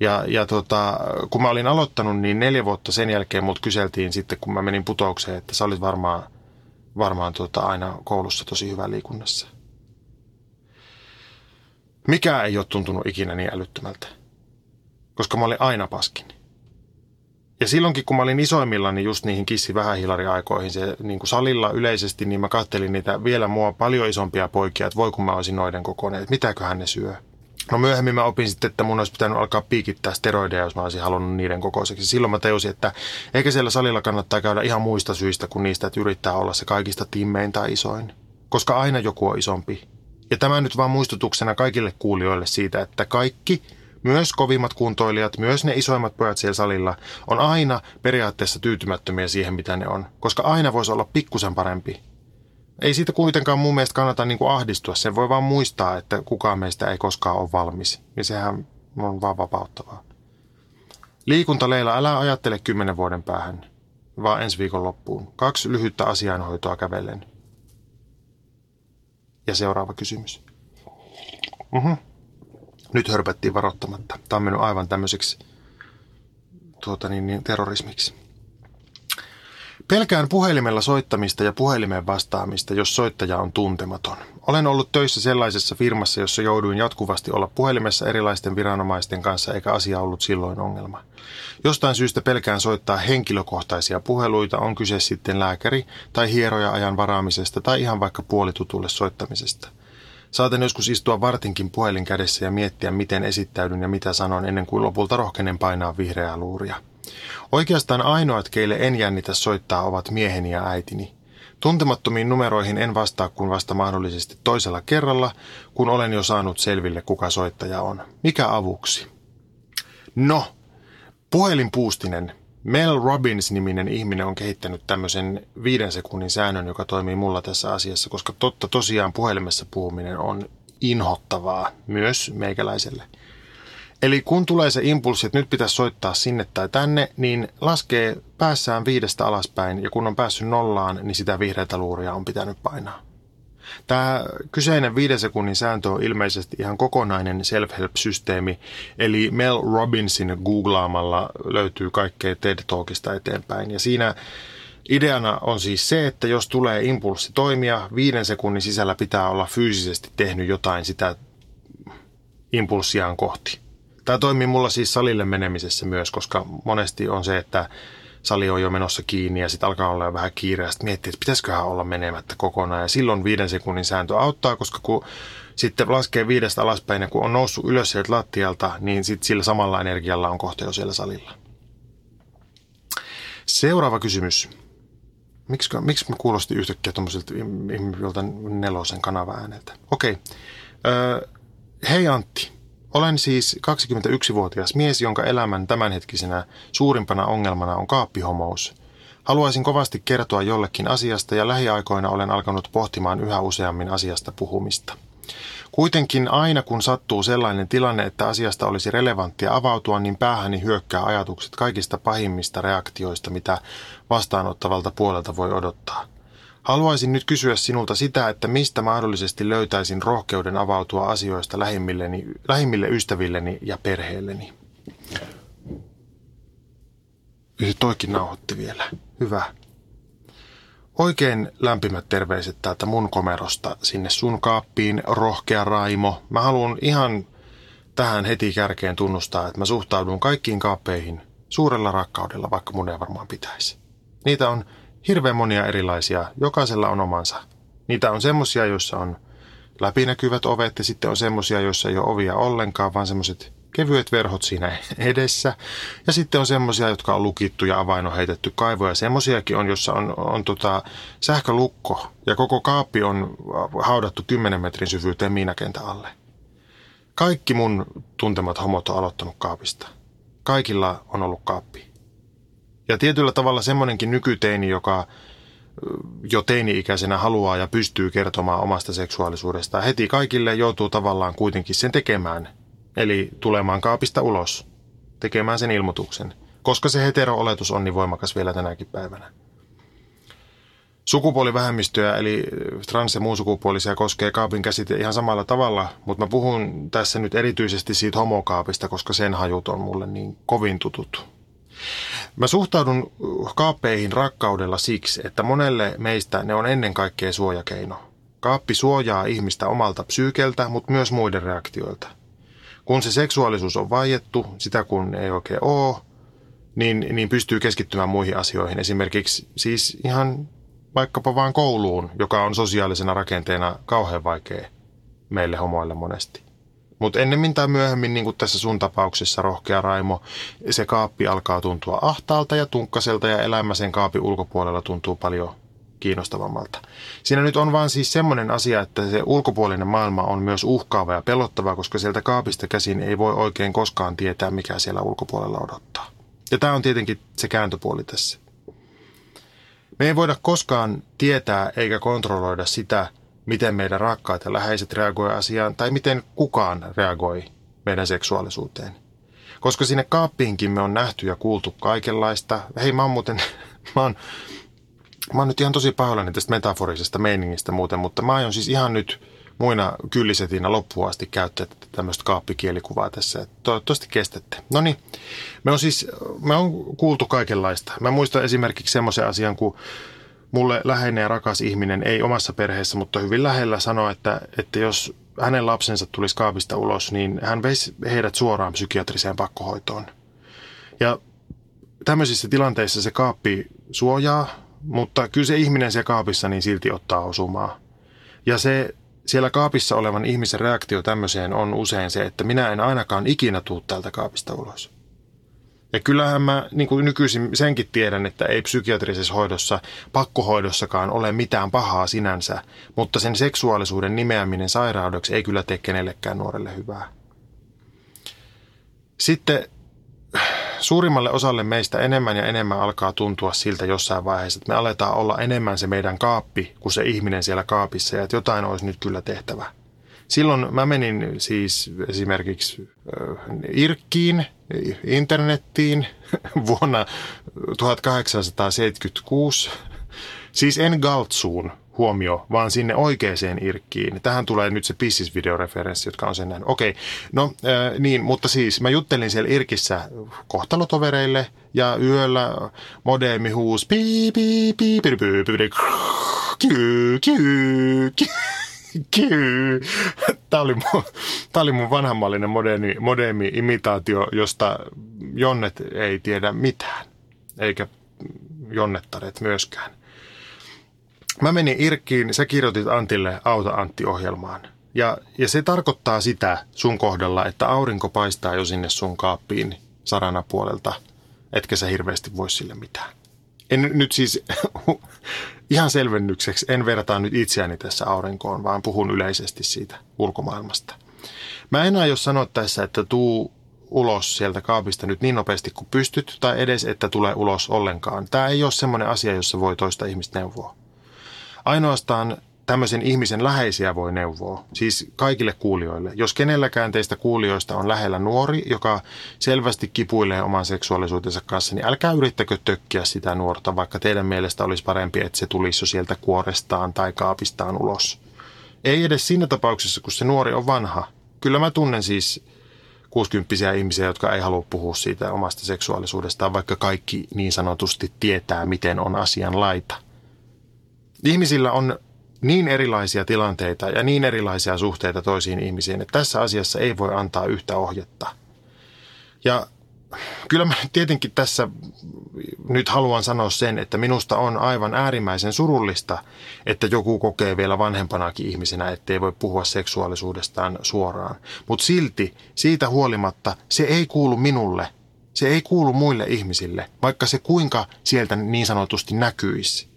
Ja, ja tota, kun mä olin aloittanut, niin neljä vuotta sen jälkeen mut kyseltiin sitten, kun mä menin putoukseen, että sä olit varmaan, varmaan tota, aina koulussa tosi hyvä liikunnassa. Mikä ei ole tuntunut ikinä niin älyttömältä, koska mä olin aina paskin. Ja silloinkin, kun mä olin isoimmillani just niihin kissi aikoihin se niin kuin salilla yleisesti, niin mä kattelin niitä vielä mua paljon isompia poikia, että voi kun mä olisin noiden kokoinen, että mitäköhän ne syö. No myöhemmin mä opin sitten, että mun olisi pitänyt alkaa piikittää steroideja, jos mä olisin halunnut niiden kokoiseksi. Silloin mä tajusin, että eikä siellä salilla kannattaa käydä ihan muista syistä kuin niistä, että yrittää olla se kaikista timmein tai isoin. Koska aina joku on isompi. Ja tämä nyt vaan muistutuksena kaikille kuulijoille siitä, että kaikki, myös kovimmat kuntoilijat, myös ne isoimmat pojat siellä salilla, on aina periaatteessa tyytymättömiä siihen, mitä ne on. Koska aina voisi olla pikkusen parempi. Ei siitä kuitenkaan mun mielestä kannata niin kuin ahdistua. Sen voi vaan muistaa, että kukaan meistä ei koskaan ole valmis. Ja sehän on vaan vapauttavaa. Liikunta Leila, älä ajattele kymmenen vuoden päähän, vaan ensi viikon loppuun. Kaksi lyhyttä asianhoitoa kävellen. Ja seuraava kysymys. Uh-huh. Nyt hörpättiin varoittamatta. Tämä on mennyt aivan tämmöiseksi tuota niin, niin, terrorismiksi. Pelkään puhelimella soittamista ja puhelimeen vastaamista, jos soittaja on tuntematon. Olen ollut töissä sellaisessa firmassa, jossa jouduin jatkuvasti olla puhelimessa erilaisten viranomaisten kanssa, eikä asia ollut silloin ongelma. Jostain syystä pelkään soittaa henkilökohtaisia puheluita, on kyse sitten lääkäri tai hieroja ajan varaamisesta tai ihan vaikka puolitutulle soittamisesta. Saatan joskus istua vartinkin puhelin kädessä ja miettiä, miten esittäydyn ja mitä sanon ennen kuin lopulta rohkenen painaa vihreää luuria. Oikeastaan ainoat, keille en jännitä soittaa, ovat mieheni ja äitini. Tuntemattomiin numeroihin en vastaa kuin vasta mahdollisesti toisella kerralla, kun olen jo saanut selville, kuka soittaja on. Mikä avuksi? No, puhelinpuustinen. Mel Robbins-niminen ihminen on kehittänyt tämmöisen viiden sekunnin säännön, joka toimii mulla tässä asiassa, koska totta tosiaan puhelimessa puhuminen on inhottavaa myös meikäläiselle – Eli kun tulee se impulssi, että nyt pitäisi soittaa sinne tai tänne, niin laskee päässään viidestä alaspäin ja kun on päässyt nollaan, niin sitä vihreätä luuria on pitänyt painaa. Tämä kyseinen viiden sekunnin sääntö on ilmeisesti ihan kokonainen self-help-systeemi, eli Mel Robbinsin googlaamalla löytyy kaikkea TED Talkista eteenpäin. Ja siinä ideana on siis se, että jos tulee impulssi toimia, viiden sekunnin sisällä pitää olla fyysisesti tehnyt jotain sitä impulssiaan kohti. Tämä toimii mulla siis salille menemisessä myös, koska monesti on se, että sali on jo menossa kiinni ja sitten alkaa olla jo vähän kiire ja sitten miettii, että pitäisiköhän olla menemättä kokonaan. Ja silloin viiden sekunnin sääntö auttaa, koska kun sitten laskee viidestä alaspäin ja kun on noussut ylös sieltä lattialta, niin sitten sillä samalla energialla on kohta jo siellä salilla. Seuraava kysymys. Miksi, miksi me kuulosti yhtäkkiä tuommoiselta nelosen kanava ääneltä? Okei. Okay. Öö, hei Antti. Olen siis 21-vuotias mies, jonka elämän tämänhetkisenä suurimpana ongelmana on kaappihomous. Haluaisin kovasti kertoa jollekin asiasta ja lähiaikoina olen alkanut pohtimaan yhä useammin asiasta puhumista. Kuitenkin aina kun sattuu sellainen tilanne, että asiasta olisi relevanttia avautua, niin päähäni hyökkää ajatukset kaikista pahimmista reaktioista, mitä vastaanottavalta puolelta voi odottaa. Haluaisin nyt kysyä sinulta sitä, että mistä mahdollisesti löytäisin rohkeuden avautua asioista lähimmille ystävilleni ja perheelleni. Toikin nauhoitti vielä. Hyvä. Oikein lämpimät terveiset täältä mun komerosta sinne sun kaappiin, rohkea Raimo. Mä haluan ihan tähän heti kärkeen tunnustaa, että mä suhtaudun kaikkiin kaappeihin suurella rakkaudella, vaikka mun ei varmaan pitäisi. Niitä on hirveän monia erilaisia. Jokaisella on omansa. Niitä on semmosia, joissa on läpinäkyvät ovet ja sitten on semmosia, joissa ei ole ovia ollenkaan, vaan semmoiset kevyet verhot siinä edessä. Ja sitten on semmoisia, jotka on lukittu ja avain on heitetty kaivoja. Semmoisiakin on, jossa on, on tota sähkölukko ja koko kaappi on haudattu 10 metrin syvyyteen miinakentä alle. Kaikki mun tuntemat homot on aloittanut kaapista. Kaikilla on ollut kaappi. Ja tietyllä tavalla semmoinenkin nykyteini, joka jo teini-ikäisenä haluaa ja pystyy kertomaan omasta seksuaalisuudestaan, heti kaikille joutuu tavallaan kuitenkin sen tekemään. Eli tulemaan kaapista ulos, tekemään sen ilmoituksen, koska se hetero-oletus on niin voimakas vielä tänäkin päivänä. Sukupuolivähemmistöjä eli trans- ja muun sukupuolisia koskee kaapin käsite ihan samalla tavalla, mutta mä puhun tässä nyt erityisesti siitä homokaapista, koska sen hajut on mulle niin kovin tutut. Mä suhtaudun kaappeihin rakkaudella siksi, että monelle meistä ne on ennen kaikkea suojakeino. Kaappi suojaa ihmistä omalta psyykeltä, mutta myös muiden reaktioilta. Kun se seksuaalisuus on vaiettu, sitä kun ei oikein oo, niin, niin pystyy keskittymään muihin asioihin. Esimerkiksi siis ihan vaikkapa vaan kouluun, joka on sosiaalisena rakenteena kauhean vaikea meille homoille monesti. Mutta ennemmin tai myöhemmin, niin kuin tässä sun tapauksessa, rohkea Raimo, se kaappi alkaa tuntua ahtaalta ja tunkkaselta ja elämä sen kaapin ulkopuolella tuntuu paljon kiinnostavammalta. Siinä nyt on vaan siis semmoinen asia, että se ulkopuolinen maailma on myös uhkaava ja pelottava, koska sieltä kaapista käsin ei voi oikein koskaan tietää, mikä siellä ulkopuolella odottaa. Ja tämä on tietenkin se kääntöpuoli tässä. Me ei voida koskaan tietää eikä kontrolloida sitä, miten meidän rakkaat ja läheiset reagoi asiaan tai miten kukaan reagoi meidän seksuaalisuuteen. Koska sinne kaappiinkin me on nähty ja kuultu kaikenlaista. Hei, mä oon muuten, mä oon, mä oon nyt ihan tosi pahoillani tästä metaforisesta meiningistä muuten, mutta mä aion siis ihan nyt muina kyllisetinä loppuun asti käyttää tämmöistä kaappikielikuvaa tässä. Toivottavasti kestätte. No niin, me on siis, me on kuultu kaikenlaista. Mä muistan esimerkiksi semmoisen asian, kun mulle läheinen ja rakas ihminen, ei omassa perheessä, mutta hyvin lähellä sanoa, että, että jos hänen lapsensa tulisi kaapista ulos, niin hän veisi heidät suoraan psykiatriseen pakkohoitoon. Ja tämmöisissä tilanteissa se kaappi suojaa, mutta kyllä se ihminen siellä kaapissa niin silti ottaa osumaa. Ja se siellä kaapissa olevan ihmisen reaktio tämmöiseen on usein se, että minä en ainakaan ikinä tuu täältä kaapista ulos. Ja kyllähän mä niin kuin nykyisin senkin tiedän, että ei psykiatrisessa hoidossa, pakkohoidossakaan ole mitään pahaa sinänsä, mutta sen seksuaalisuuden nimeäminen sairaudeksi ei kyllä tee kenellekään nuorelle hyvää. Sitten suurimmalle osalle meistä enemmän ja enemmän alkaa tuntua siltä jossain vaiheessa, että me aletaan olla enemmän se meidän kaappi kuin se ihminen siellä kaapissa ja että jotain olisi nyt kyllä tehtävä. Silloin mä menin siis esimerkiksi Irkkiin, internettiin vuonna 1876. Siis en Galtsuun, huomio, vaan sinne oikeaan irkkiin. Tähän tulee nyt se Pissis-videoreferenssi, jotka on sen nähnyt. Okei, no äh, niin, mutta siis mä juttelin siellä irkissä kohtalotovereille ja yöllä modeemi huus Tämä oli mun, tämä oli mun vanhammallinen moderni, moderni imitaatio, josta Jonnet ei tiedä mitään, eikä Jonnettaret myöskään. Mä menin Irkkiin, sä kirjoitit Antille Auta Antti-ohjelmaan. Ja, ja se tarkoittaa sitä sun kohdalla, että aurinko paistaa jo sinne sun kaappiin sarana puolelta, etkä sä hirveästi voi sille mitään. En nyt siis ihan selvennykseksi, en vertaa nyt itseäni tässä aurinkoon, vaan puhun yleisesti siitä ulkomaailmasta. Mä en aio sanoa tässä, että tuu ulos sieltä kaapista nyt niin nopeasti kuin pystyt, tai edes, että tulee ulos ollenkaan. Tämä ei ole semmoinen asia, jossa voi toista ihmistä neuvoa. Ainoastaan tämmöisen ihmisen läheisiä voi neuvoa, siis kaikille kuulijoille. Jos kenelläkään teistä kuulijoista on lähellä nuori, joka selvästi kipuilee oman seksuaalisuutensa kanssa, niin älkää yrittäkö tökkiä sitä nuorta, vaikka teidän mielestä olisi parempi, että se tulisi jo sieltä kuorestaan tai kaapistaan ulos. Ei edes siinä tapauksessa, kun se nuori on vanha. Kyllä mä tunnen siis 60 ihmisiä, jotka ei halua puhua siitä omasta seksuaalisuudestaan, vaikka kaikki niin sanotusti tietää, miten on asian laita. Ihmisillä on niin erilaisia tilanteita ja niin erilaisia suhteita toisiin ihmisiin, että tässä asiassa ei voi antaa yhtä ohjetta. Ja kyllä mä tietenkin tässä nyt haluan sanoa sen, että minusta on aivan äärimmäisen surullista, että joku kokee vielä vanhempanakin ihmisenä, ettei voi puhua seksuaalisuudestaan suoraan. Mutta silti, siitä huolimatta, se ei kuulu minulle. Se ei kuulu muille ihmisille, vaikka se kuinka sieltä niin sanotusti näkyisi.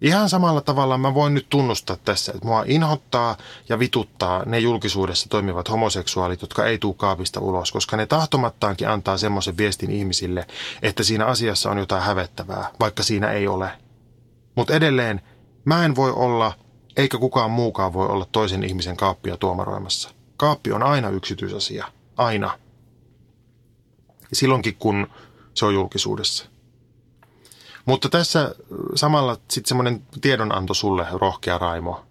Ihan samalla tavalla mä voin nyt tunnustaa tässä, että mua inhottaa ja vituttaa ne julkisuudessa toimivat homoseksuaalit, jotka ei tuu kaapista ulos, koska ne tahtomattaankin antaa semmoisen viestin ihmisille, että siinä asiassa on jotain hävettävää, vaikka siinä ei ole. Mutta edelleen, mä en voi olla, eikä kukaan muukaan voi olla toisen ihmisen kaappia tuomaroimassa. Kaappi on aina yksityisasia. Aina. Silloinkin, kun se on julkisuudessa. Mutta tässä samalla sitten semmoinen tiedonanto sulle, rohkea Raimo.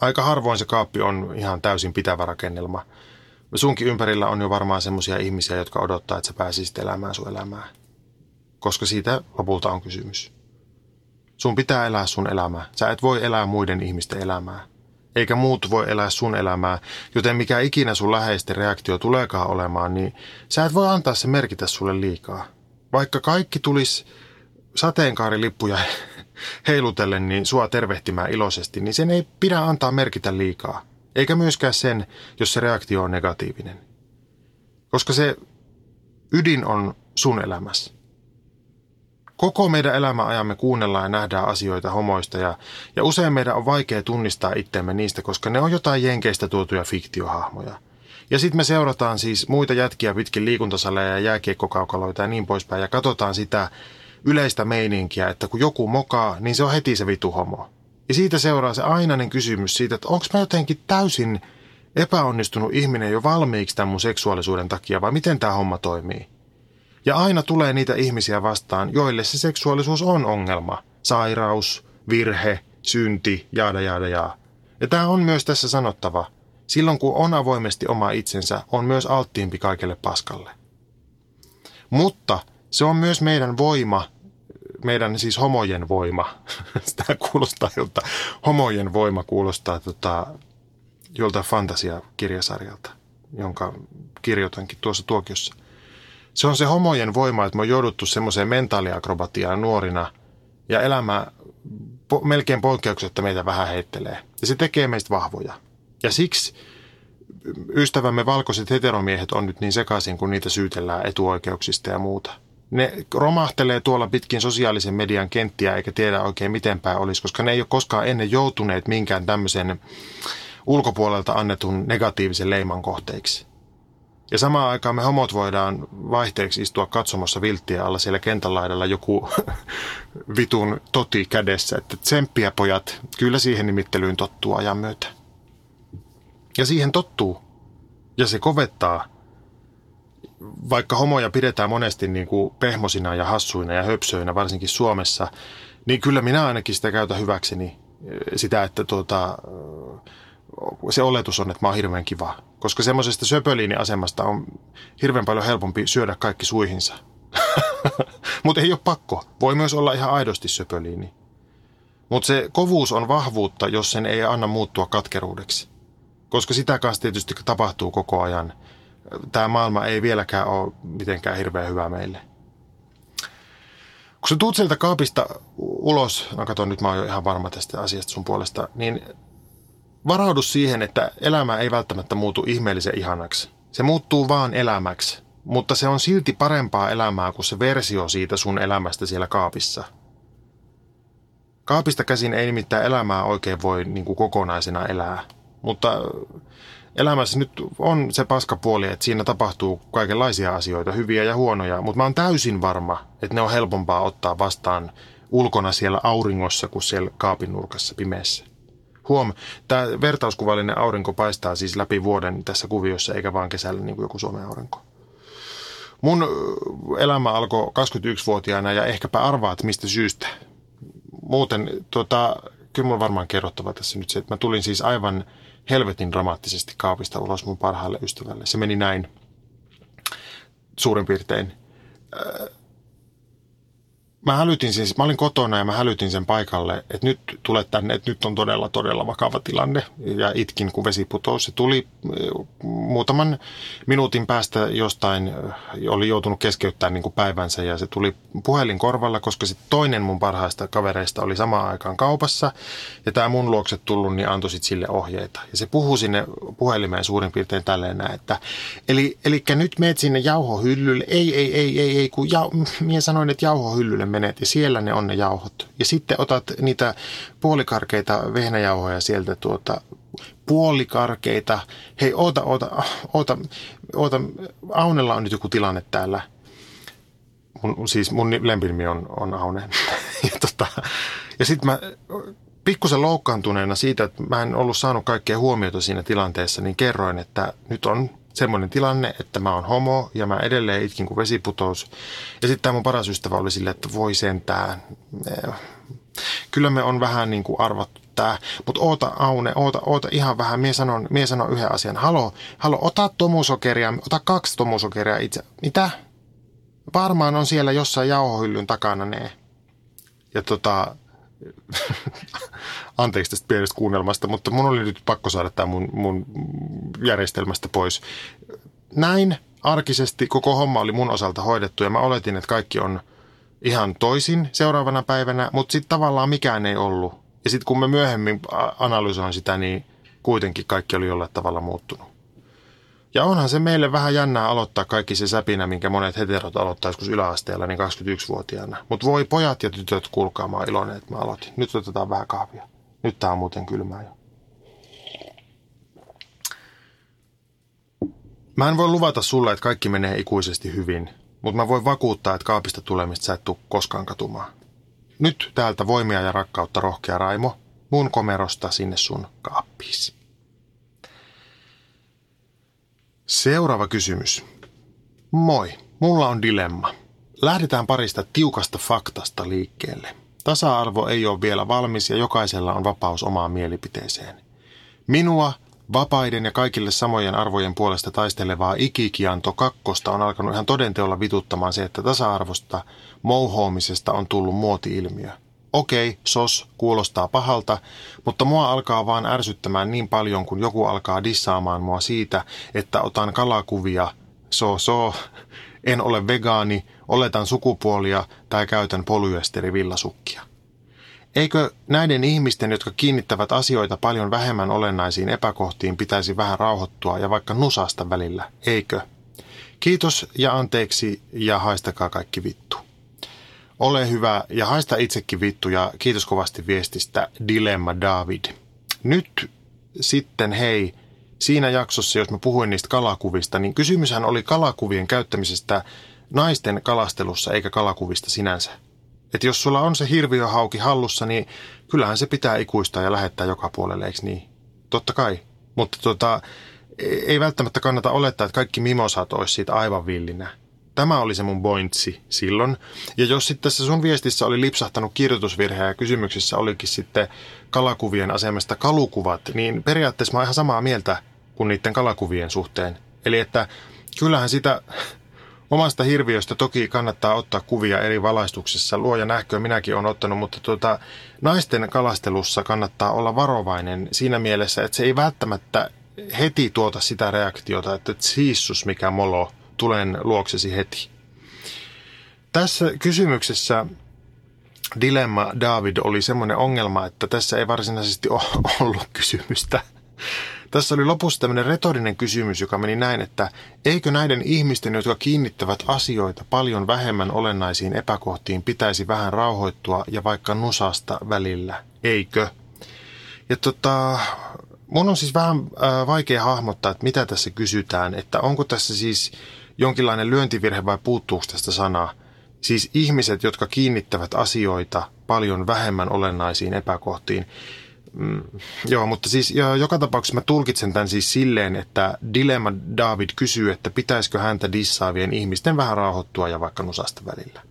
Aika harvoin se kaappi on ihan täysin pitävä rakennelma. Sunkin ympärillä on jo varmaan semmoisia ihmisiä, jotka odottaa, että sä pääsisit elämään sun elämää. Koska siitä lopulta on kysymys. Sun pitää elää sun elämää. Sä et voi elää muiden ihmisten elämää. Eikä muut voi elää sun elämää, joten mikä ikinä sun läheisten reaktio tuleekaan olemaan, niin sä et voi antaa se merkitä sulle liikaa. Vaikka kaikki tulisi sateenkaarilippuja heilutellen niin sua tervehtimään iloisesti, niin sen ei pidä antaa merkitä liikaa. Eikä myöskään sen, jos se reaktio on negatiivinen. Koska se ydin on sun elämässä. Koko meidän elämäajamme kuunnellaan ja nähdään asioita homoista ja, ja usein meidän on vaikea tunnistaa itseämme niistä, koska ne on jotain jenkeistä tuotuja fiktiohahmoja. Ja sitten me seurataan siis muita jätkiä pitkin liikuntasaleja ja jääkiekkokaukaloita ja niin poispäin ja katsotaan sitä yleistä meininkiä, että kun joku mokaa, niin se on heti se vitu homo. Ja siitä seuraa se ainainen kysymys siitä, että onko mä jotenkin täysin epäonnistunut ihminen jo valmiiksi tämän mun seksuaalisuuden takia vai miten tämä homma toimii. Ja aina tulee niitä ihmisiä vastaan, joille se seksuaalisuus on ongelma. Sairaus, virhe, synti, jaada jaada jaa. Ja tämä on myös tässä sanottava. Silloin kun on avoimesti oma itsensä, on myös alttiimpi kaikelle paskalle. Mutta se on myös meidän voima, meidän siis homojen voima. Sitä kuulostaa jolta, homojen voima kuulostaa tota, jolta fantasiakirjasarjalta, jonka kirjoitankin tuossa tuokiossa. Se on se homojen voima, että me on jouduttu semmoiseen mentaaliakrobatiaan nuorina ja elämä po, melkein poikkeuksetta meitä vähän heittelee. Ja se tekee meistä vahvoja. Ja siksi ystävämme valkoiset heteromiehet on nyt niin sekaisin, kun niitä syytellään etuoikeuksista ja muuta. Ne romahtelee tuolla pitkin sosiaalisen median kenttiä eikä tiedä oikein miten päin olisi, koska ne ei ole koskaan ennen joutuneet minkään tämmöisen ulkopuolelta annetun negatiivisen leiman kohteiksi. Ja samaan aikaan me homot voidaan vaihteeksi istua katsomassa vilttiä alla siellä kentän laidalla joku vitun toti kädessä, että tsemppiä pojat, kyllä siihen nimittelyyn tottuu ajan myötä. Ja siihen tottuu. Ja se kovettaa. Vaikka homoja pidetään monesti niin kuin pehmosina ja hassuina ja höpsöinä, varsinkin Suomessa, niin kyllä minä ainakin sitä käytän hyväkseni. Sitä, että tuota, se oletus on, että mä oon hirveän kiva. Koska semmoisesta söpöliiniasemasta on hirveän paljon helpompi syödä kaikki suihinsa. Mutta ei ole pakko. Voi myös olla ihan aidosti söpöliini. Mutta se kovuus on vahvuutta, jos sen ei anna muuttua katkeruudeksi. Koska sitä kanssa tietysti tapahtuu koko ajan. Tämä maailma ei vieläkään ole mitenkään hirveän hyvä meille. Kun sä tuut sieltä kaapista ulos, no kato nyt mä oon jo ihan varma tästä asiasta sun puolesta, niin varaudu siihen, että elämä ei välttämättä muutu ihmeellisen ihanaksi. Se muuttuu vaan elämäksi, mutta se on silti parempaa elämää kuin se versio siitä sun elämästä siellä kaapissa. Kaapista käsin ei nimittäin elämää oikein voi niin kuin kokonaisena elää, mutta elämässä nyt on se paskapuoli, että siinä tapahtuu kaikenlaisia asioita, hyviä ja huonoja, mutta mä oon täysin varma, että ne on helpompaa ottaa vastaan ulkona siellä auringossa kuin siellä kaapin nurkassa pimeässä. Huom, tämä vertauskuvallinen aurinko paistaa siis läpi vuoden tässä kuviossa, eikä vaan kesällä niin kuin joku Suomen aurinko. Mun elämä alkoi 21-vuotiaana ja ehkäpä arvaat mistä syystä. Muuten, tota, kyllä mun varmaan kerrottava tässä nyt se, että mä tulin siis aivan helvetin dramaattisesti kaapista ulos mun parhaalle ystävälle. Se meni näin suurin piirtein mä hälytin siis, mä olin kotona ja mä hälytin sen paikalle, että nyt tulet tänne, että nyt on todella, todella vakava tilanne. Ja itkin, kun vesi putous. Se tuli eh, muutaman minuutin päästä jostain, eh, oli joutunut keskeyttämään niin kuin päivänsä ja se tuli puhelin korvalla, koska sitten toinen mun parhaista kavereista oli samaan aikaan kaupassa. Ja tämä mun luokse tullut, niin antoi sit sille ohjeita. Ja se puhui sinne puhelimeen suurin piirtein tälleen näin, että eli, eli nyt meet sinne jauhohyllylle. Ei, ei, ei, ei, ei, kun jau, minä sanoin, että jauhohyllylle menet ja siellä ne on ne jauhot. Ja sitten otat niitä puolikarkeita vehnäjauhoja sieltä tuota, puolikarkeita. Hei, oota, oota, oota, oota, Aunella on nyt joku tilanne täällä. Mun, siis mun lempinimi on, on Aune. ja tota, ja sitten mä pikkusen loukkaantuneena siitä, että mä en ollut saanut kaikkea huomiota siinä tilanteessa, niin kerroin, että nyt on semmoinen tilanne, että mä oon homo ja mä edelleen itkin kuin vesiputous. Ja sitten tämä mun paras ystävä oli silleen, että voi sentään. Eh, kyllä me on vähän niin kuin arvattu tää, mutta oota Aune, oota, oota ihan vähän. Mie sanon, mie sanon yhden asian. Halo, halo, ota tomusokeria, ota kaksi tomusokeria itse. Mitä? Varmaan on siellä jossain jauhohyllyn takana ne. Ja tota, anteeksi tästä pienestä kuunnelmasta, mutta mun oli nyt pakko saada tämä mun, mun järjestelmästä pois. Näin arkisesti koko homma oli mun osalta hoidettu ja mä oletin, että kaikki on ihan toisin seuraavana päivänä, mutta sitten tavallaan mikään ei ollut. Ja sitten kun mä myöhemmin analysoin sitä, niin kuitenkin kaikki oli jollain tavalla muuttunut. Ja onhan se meille vähän jännää aloittaa kaikki se säpinä, minkä monet heterot aloittaa joskus yläasteella, niin 21-vuotiaana. Mutta voi pojat ja tytöt, kuulkaa, mä oon iloinen, että mä aloitin. Nyt otetaan vähän kahvia. Nyt tää on muuten kylmää jo. Mä en voi luvata sulle, että kaikki menee ikuisesti hyvin, mutta mä voin vakuuttaa, että kaapista tulemista sä et tuu koskaan katumaan. Nyt täältä voimia ja rakkautta rohkea Raimo, mun komerosta sinne sun kaappiisi. Seuraava kysymys. Moi, mulla on dilemma. Lähdetään parista tiukasta faktasta liikkeelle. Tasa-arvo ei ole vielä valmis ja jokaisella on vapaus omaan mielipiteeseen. Minua, vapaiden ja kaikille samojen arvojen puolesta taistelevaa ikikianto kakkosta on alkanut ihan todenteolla vituttamaan se, että tasa-arvosta mouhoamisesta on tullut muoti-ilmiö. Okei, sos, kuulostaa pahalta, mutta mua alkaa vaan ärsyttämään niin paljon, kun joku alkaa dissaamaan mua siitä, että otan kalakuvia, so so, en ole vegaani, oletan sukupuolia tai käytän polyesterivillasukkia. Eikö näiden ihmisten, jotka kiinnittävät asioita paljon vähemmän olennaisiin epäkohtiin, pitäisi vähän rauhoittua ja vaikka nusasta välillä, eikö? Kiitos ja anteeksi ja haistakaa kaikki vittu. Ole hyvä ja haista itsekin vittu ja kiitos kovasti viestistä Dilemma David. Nyt sitten hei, siinä jaksossa, jos mä puhuin niistä kalakuvista, niin kysymyshän oli kalakuvien käyttämisestä naisten kalastelussa eikä kalakuvista sinänsä. Että jos sulla on se hirviöhauki hallussa, niin kyllähän se pitää ikuistaa ja lähettää joka puolelle, eikö niin? Totta kai. Mutta tota, ei välttämättä kannata olettaa, että kaikki mimosat olisi siitä aivan villinä. Tämä oli se mun pointsi silloin. Ja jos sitten tässä sun viestissä oli lipsahtanut kirjoitusvirhe ja kysymyksissä olikin sitten kalakuvien asemasta kalukuvat, niin periaatteessa mä oon ihan samaa mieltä kuin niiden kalakuvien suhteen. Eli että kyllähän sitä omasta hirviöstä toki kannattaa ottaa kuvia eri valaistuksessa. Luoja nähköä minäkin olen ottanut, mutta tuota, naisten kalastelussa kannattaa olla varovainen siinä mielessä, että se ei välttämättä heti tuota sitä reaktiota, että siissus mikä molo – tulen luoksesi heti. Tässä kysymyksessä dilemma David oli semmoinen ongelma, että tässä ei varsinaisesti ollut kysymystä. Tässä oli lopussa tämmöinen retorinen kysymys, joka meni näin, että eikö näiden ihmisten, jotka kiinnittävät asioita paljon vähemmän olennaisiin epäkohtiin, pitäisi vähän rauhoittua ja vaikka nusasta välillä, eikö? Ja tota, mun on siis vähän äh, vaikea hahmottaa, että mitä tässä kysytään, että onko tässä siis jonkinlainen lyöntivirhe vai puuttuuko tästä sanaa? Siis ihmiset, jotka kiinnittävät asioita paljon vähemmän olennaisiin epäkohtiin. Mm, joo, mutta siis joka tapauksessa mä tulkitsen tämän siis silleen, että Dilemma David kysyy, että pitäisikö häntä dissaavien ihmisten vähän rauhoittua ja vaikka nusasta välillä.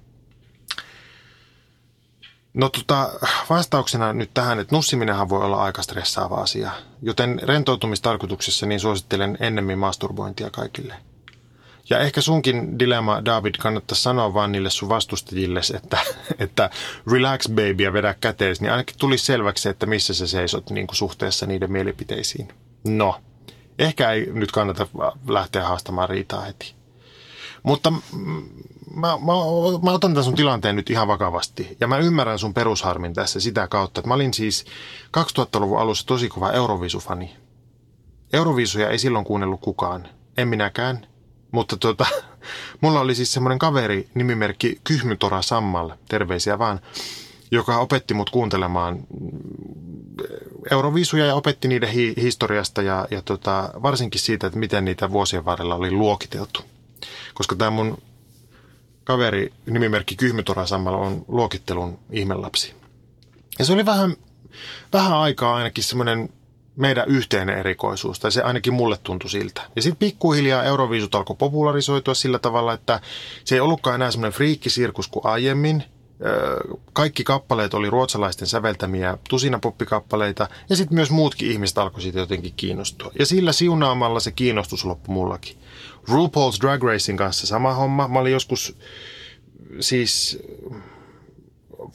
No tota, vastauksena nyt tähän, että nussiminenhan voi olla aika stressaava asia, joten rentoutumistarkoituksessa niin suosittelen ennemmin masturbointia kaikille – ja ehkä sunkin dilemma, David, kannattaisi sanoa vaan niille sun vastustajille, että, että relax baby ja vedä kätees, niin ainakin tulisi selväksi, että missä sä seisot niin kuin suhteessa niiden mielipiteisiin. No, ehkä ei nyt kannata lähteä haastamaan riitaa heti. Mutta mä, mä, mä otan tämän sun tilanteen nyt ihan vakavasti. Ja mä ymmärrän sun perusharmin tässä sitä kautta, että mä olin siis 2000-luvun alussa tosi kova Euroviisufani. Euroviisuja ei silloin kuunnellut kukaan. En minäkään. Mutta tota, mulla oli siis semmoinen kaveri nimimerkki Kyhmytora Sammal, terveisiä vaan, joka opetti mut kuuntelemaan Euroviisuja ja opetti niiden hi- historiasta ja, ja tota, varsinkin siitä, että miten niitä vuosien varrella oli luokiteltu. Koska tämä mun kaveri nimimerkki Kyhmytora Sammal on luokittelun ihmelapsi. Ja se oli vähän, vähän aikaa ainakin semmoinen meidän yhteinen erikoisuus, tai se ainakin mulle tuntui siltä. Ja sitten pikkuhiljaa Euroviisut alkoi popularisoitua sillä tavalla, että se ei ollutkaan enää semmoinen friikkisirkus kuin aiemmin. Kaikki kappaleet oli ruotsalaisten säveltämiä tusinapoppikappaleita, ja sitten myös muutkin ihmiset alkoi siitä jotenkin kiinnostua. Ja sillä siunaamalla se kiinnostus loppui mullakin. RuPaul's Drag Racing kanssa sama homma. Mä olin joskus siis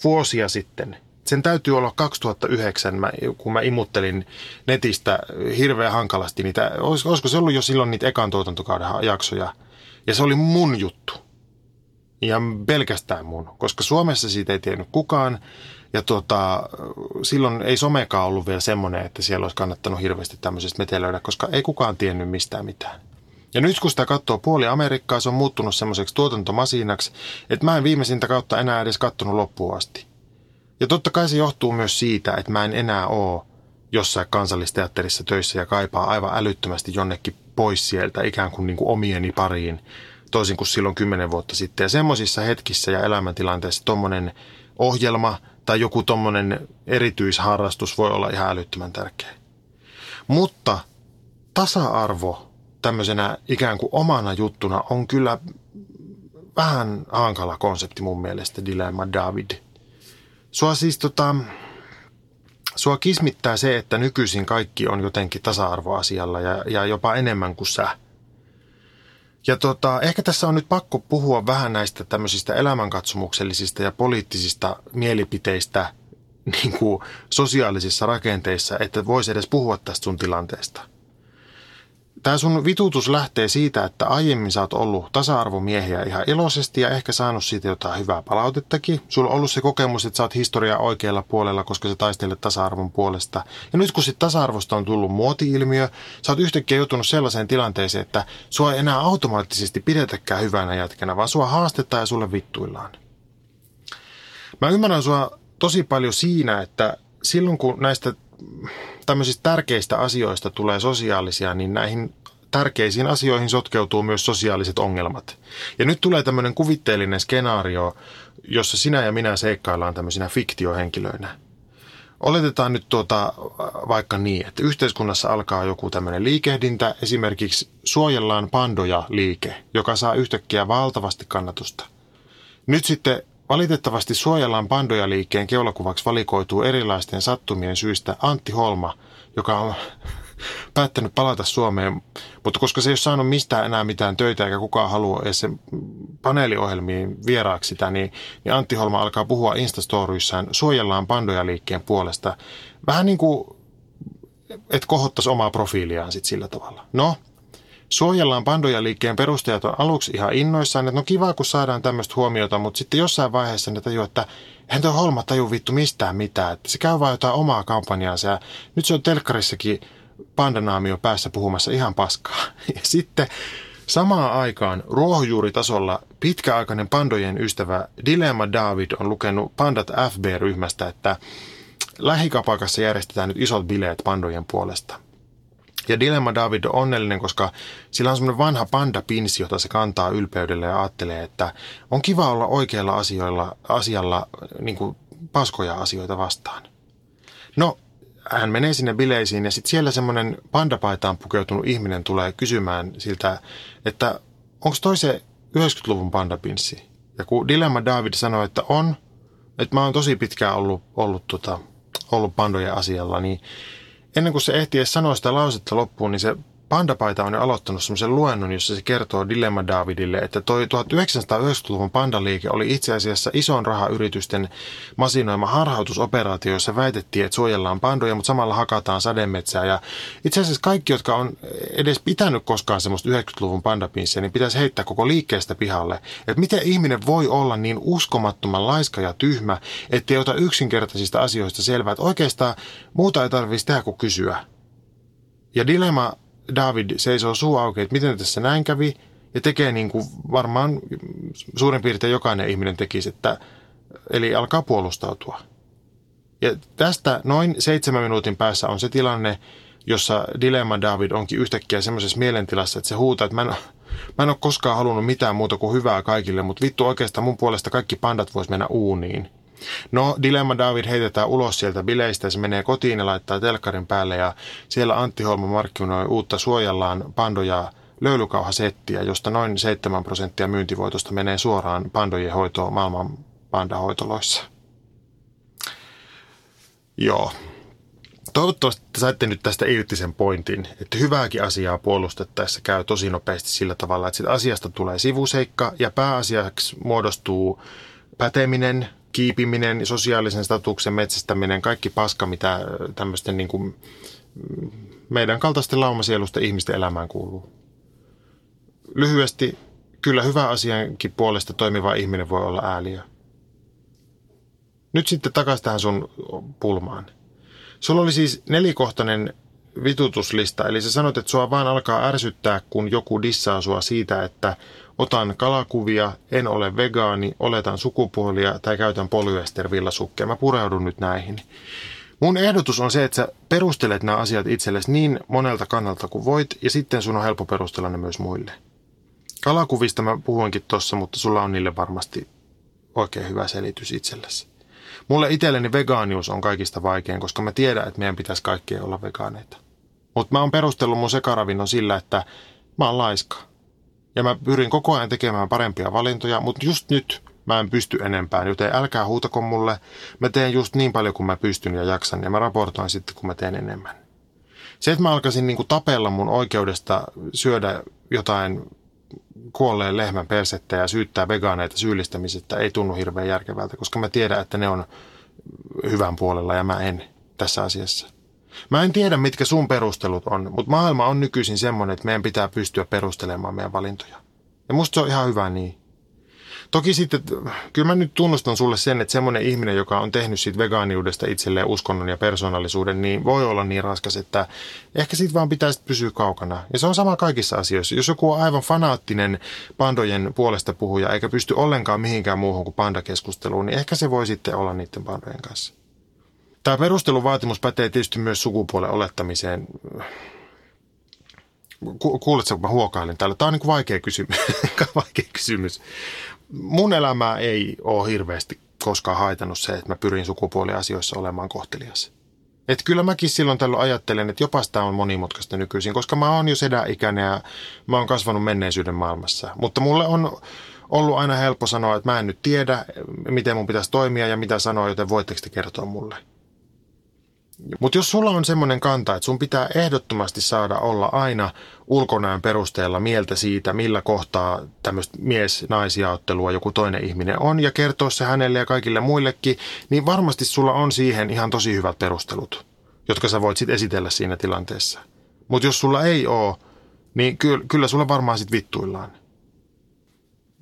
vuosia sitten sen täytyy olla 2009, mä, kun mä imuttelin netistä hirveän hankalasti niitä, olisiko se ollut jo silloin niitä ekan tuotantokauden jaksoja, Ja se oli mun juttu. Ja pelkästään mun, koska Suomessa siitä ei tiennyt kukaan. Ja tuota, silloin ei somekaan ollut vielä semmoinen, että siellä olisi kannattanut hirveästi tämmöisestä metelöidä, koska ei kukaan tiennyt mistään mitään. Ja nyt kun sitä katsoo puoli Amerikkaa, se on muuttunut semmoiseksi tuotantomasinaksi, että mä en viimeisintä kautta enää edes kattonut loppuun asti. Ja totta kai se johtuu myös siitä, että mä en enää ole jossain kansallisteatterissa töissä ja kaipaa aivan älyttömästi jonnekin pois sieltä ikään kuin, niin kuin omieni pariin, toisin kuin silloin kymmenen vuotta sitten. Ja semmoisissa hetkissä ja elämäntilanteissa tuommoinen ohjelma tai joku tuommoinen erityisharrastus voi olla ihan älyttömän tärkeä. Mutta tasa-arvo tämmöisenä ikään kuin omana juttuna on kyllä vähän hankala konsepti mun mielestä, Dilemma David. Sua siis tota, sua kismittää se, että nykyisin kaikki on jotenkin tasa-arvoasialla ja, ja jopa enemmän kuin sä. Ja tota, ehkä tässä on nyt pakko puhua vähän näistä tämmöisistä elämänkatsomuksellisista ja poliittisista mielipiteistä niin kuin sosiaalisissa rakenteissa, että voisi edes puhua tästä sun tilanteesta – Tämä sun vitutus lähtee siitä, että aiemmin sä oot ollut tasa-arvomiehiä ihan iloisesti ja ehkä saanut siitä jotain hyvää palautettakin. Sulla on ollut se kokemus, että sä oot historiaa oikealla puolella, koska sä taistelet tasa-arvon puolesta. Ja nyt kun sit tasa-arvosta on tullut muoti-ilmiö, sä oot yhtäkkiä joutunut sellaiseen tilanteeseen, että sua ei enää automaattisesti pidetäkään hyvänä jätkänä, vaan sua haastetaan ja sulle vittuillaan. Mä ymmärrän sua tosi paljon siinä, että silloin kun näistä tämmöisistä tärkeistä asioista tulee sosiaalisia, niin näihin tärkeisiin asioihin sotkeutuu myös sosiaaliset ongelmat. Ja nyt tulee tämmöinen kuvitteellinen skenaario, jossa sinä ja minä seikkaillaan tämmöisinä fiktiohenkilöinä. Oletetaan nyt tuota vaikka niin, että yhteiskunnassa alkaa joku tämmöinen liikehdintä, esimerkiksi suojellaan pandoja liike, joka saa yhtäkkiä valtavasti kannatusta. Nyt sitten Valitettavasti suojellaan pandoja liikkeen keulakuvaksi valikoituu erilaisten sattumien syistä Antti Holma, joka on päättänyt palata Suomeen, mutta koska se ei ole saanut mistään enää mitään töitä eikä kukaan halua edes sen paneeliohjelmiin vieraaksi sitä, niin, niin Antti Holma alkaa puhua Instastoryissään suojellaan pandoja liikkeen puolesta. Vähän niin kuin, että kohottaisi omaa profiiliaan sitten sillä tavalla. No, Suojellaan pandoja liikkeen perustajat on aluksi ihan innoissaan, että no kiva kun saadaan tämmöistä huomiota, mutta sitten jossain vaiheessa ne tajuu, että eihän tuo Holma taju vittu mistään mitään, että se käy vaan jotain omaa kampanjaansa ja nyt se on telkkarissakin pandanaamio päässä puhumassa ihan paskaa. Ja sitten samaan aikaan ruohonjuuritasolla pitkäaikainen pandojen ystävä Dilemma David on lukenut Pandat FB-ryhmästä, että lähikapakassa järjestetään nyt isot bileet pandojen puolesta. Ja Dilemma David on onnellinen, koska sillä on semmoinen vanha panda-pinsi, jota se kantaa ylpeydellä ja ajattelee, että on kiva olla oikealla asioilla, asialla niin kuin paskoja asioita vastaan. No, hän menee sinne bileisiin ja sitten siellä semmoinen pandapaitaan pukeutunut ihminen tulee kysymään siltä, että onko toi se 90-luvun pandapinssi? Ja kun Dilemma David sanoi, että on, että mä oon tosi pitkään ollut, ollut, tota, ollut pandojen asialla, niin ennen kuin se ehti edes sanoa sitä lausetta loppuun, niin se Pandapaita on jo aloittanut semmoisen luennon, jossa se kertoo Dilemma Davidille, että toi 1990-luvun pandaliike oli itse asiassa ison rahayritysten masinoima harhautusoperaatio, jossa väitettiin, että suojellaan pandoja, mutta samalla hakataan sademetsää. Ja itse asiassa kaikki, jotka on edes pitänyt koskaan semmoista 90-luvun pandapinssiä, niin pitäisi heittää koko liikkeestä pihalle. Että miten ihminen voi olla niin uskomattoman laiska ja tyhmä, ettei ota yksinkertaisista asioista selvää, että oikeastaan muuta ei tarvitsisi tehdä kuin kysyä. Ja Dilemma David seisoo suu auki, että miten tässä näin kävi, ja tekee niin kuin varmaan suurin piirtein jokainen ihminen tekisi, että, eli alkaa puolustautua. Ja tästä noin seitsemän minuutin päässä on se tilanne, jossa Dilemma David onkin yhtäkkiä semmoisessa mielentilassa, että se huutaa, että mä en, mä en ole koskaan halunnut mitään muuta kuin hyvää kaikille, mutta vittu oikeastaan mun puolesta kaikki pandat vois mennä uuniin. No, Dilemma David heitetään ulos sieltä bileistä se menee kotiin ja laittaa telkkarin päälle ja siellä Antti Holma markkinoi uutta suojallaan pandoja löylykauhasettiä, josta noin 7 prosenttia myyntivoitosta menee suoraan pandojen hoitoon maailman pandahoitoloissa. Joo. Toivottavasti saitte nyt tästä irti sen pointin, että hyvääkin asiaa puolustettaessa käy tosi nopeasti sillä tavalla, että siitä asiasta tulee sivuseikka ja pääasiaksi muodostuu päteminen, kiipiminen, sosiaalisen statuksen metsästäminen, kaikki paska, mitä tämmöisten niin kuin meidän kaltaisten laumasielusten ihmisten elämään kuuluu. Lyhyesti kyllä hyvä asiankin puolesta toimiva ihminen voi olla ääliö. Nyt sitten takaisin tähän sun pulmaan. Sulla oli siis nelikohtainen vitutuslista, eli sä sanot, että sua vaan alkaa ärsyttää, kun joku dissaa sua siitä, että otan kalakuvia, en ole vegaani, oletan sukupuolia tai käytän polyestervillasukkeja. Mä pureudun nyt näihin. Mun ehdotus on se, että sä perustelet nämä asiat itsellesi niin monelta kannalta kuin voit, ja sitten sun on helppo perustella ne myös muille. Kalakuvista mä puhuinkin tossa, mutta sulla on niille varmasti oikein hyvä selitys itsellesi. Mulle itselleni vegaanius on kaikista vaikein, koska mä tiedän, että meidän pitäisi kaikkien olla vegaaneita. Mutta mä oon perustellut mun sekaravinnon sillä, että mä oon laiska. Ja mä pyrin koko ajan tekemään parempia valintoja, mutta just nyt mä en pysty enempään, joten älkää huutako mulle. Mä teen just niin paljon kuin mä pystyn ja jaksan ja mä raportoin sitten, kun mä teen enemmän. Se, että mä alkaisin niin tapella mun oikeudesta syödä jotain kuolleen lehmän persettä ja syyttää vegaaneita syyllistämisestä ei tunnu hirveän järkevältä, koska mä tiedän, että ne on hyvän puolella ja mä en tässä asiassa. Mä en tiedä, mitkä sun perustelut on, mutta maailma on nykyisin semmoinen, että meidän pitää pystyä perustelemaan meidän valintoja. Ja musta se on ihan hyvä niin. Toki sitten, kyllä mä nyt tunnustan sulle sen, että semmoinen ihminen, joka on tehnyt siitä vegaaniudesta itselleen uskonnon ja persoonallisuuden, niin voi olla niin raskas, että ehkä siitä vaan pitäisi pysyä kaukana. Ja se on sama kaikissa asioissa. Jos joku on aivan fanaattinen pandojen puolesta puhuja, eikä pysty ollenkaan mihinkään muuhun kuin pandakeskusteluun, niin ehkä se voi sitten olla niiden pandojen kanssa. Tämä perusteluvaatimus pätee tietysti myös sukupuolen olettamiseen. Kuuletko, kun mä huokailen täällä? Tämä on niin vaikea kysymys. vaikea kysymys. Mun elämää ei ole hirveästi koskaan haitannut se, että mä pyrin sukupuoliasioissa olemaan kohtelias. Et kyllä mäkin silloin tällöin ajattelen, että jopa tämä on monimutkaista nykyisin, koska mä oon jo sedä-ikäinen ja mä oon kasvanut menneisyyden maailmassa. Mutta mulle on ollut aina helppo sanoa, että mä en nyt tiedä, miten mun pitäisi toimia ja mitä sanoa, joten voitteko te kertoa mulle. Mutta jos sulla on semmoinen kanta, että sun pitää ehdottomasti saada olla aina ulkonäön perusteella mieltä siitä, millä kohtaa tämmöistä mies-naisjaottelua joku toinen ihminen on ja kertoa se hänelle ja kaikille muillekin, niin varmasti sulla on siihen ihan tosi hyvät perustelut, jotka sä voit sitten esitellä siinä tilanteessa. Mutta jos sulla ei ole, niin ky- kyllä sulla varmaan sitten vittuillaan.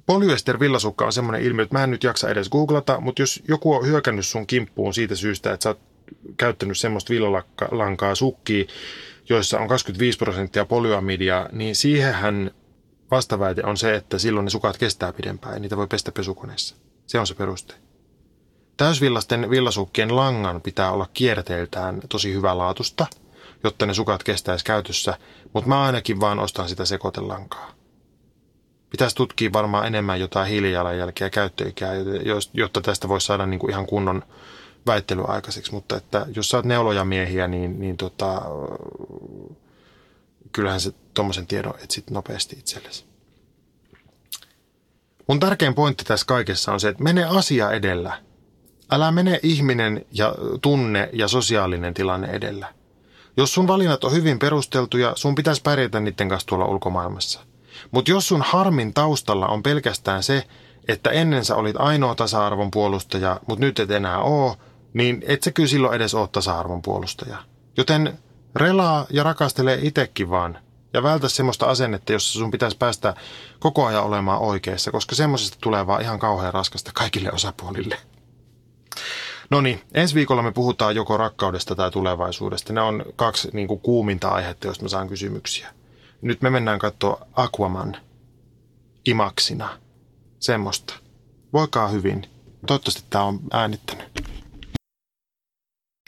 Polyester villasukka on semmoinen ilmiö, että mä en nyt jaksa edes googlata, mutta jos joku on hyökännyt sun kimppuun siitä syystä, että sä oot käyttänyt semmoista villalankaa sukkia, joissa on 25 prosenttia polyamidia, niin siihenhän vastaväite on se, että silloin ne sukat kestää pidempään ja niitä voi pestä pesukoneessa. Se on se peruste. Täysvillasten villasukkien langan pitää olla kierteiltään tosi hyvälaatusta, jotta ne sukat kestäisi käytössä, mutta mä ainakin vaan ostan sitä sekoitelankaa. Pitäisi tutkia varmaan enemmän jotain hiilijalanjälkeä ja käyttöikää, jotta tästä voisi saada niinku ihan kunnon väittely aikaiseksi, mutta että jos sä oot neuloja miehiä, niin, niin tota, kyllähän se tuommoisen tiedon etsit nopeasti itsellesi. Mun tärkein pointti tässä kaikessa on se, että mene asia edellä. Älä mene ihminen ja tunne ja sosiaalinen tilanne edellä. Jos sun valinnat on hyvin perusteltuja, sun pitäisi pärjätä niiden kanssa tuolla ulkomaailmassa. Mutta jos sun harmin taustalla on pelkästään se, että ennen sä olit ainoa tasa-arvon puolustaja, mutta nyt et enää oo, niin et se kyllä silloin edes ole tasa-arvon puolustaja. Joten relaa ja rakastele itsekin vaan. Ja vältä semmoista asennetta, jossa sun pitäisi päästä koko ajan olemaan oikeassa, koska semmoisesta tulee vaan ihan kauhean raskasta kaikille osapuolille. No niin, ensi viikolla me puhutaan joko rakkaudesta tai tulevaisuudesta. Ne on kaksi niin kuin, kuuminta aihetta, joista mä saan kysymyksiä. Nyt me mennään katsoa Aquaman imaksina. Semmoista. Voikaa hyvin. Toivottavasti tämä on äänittänyt.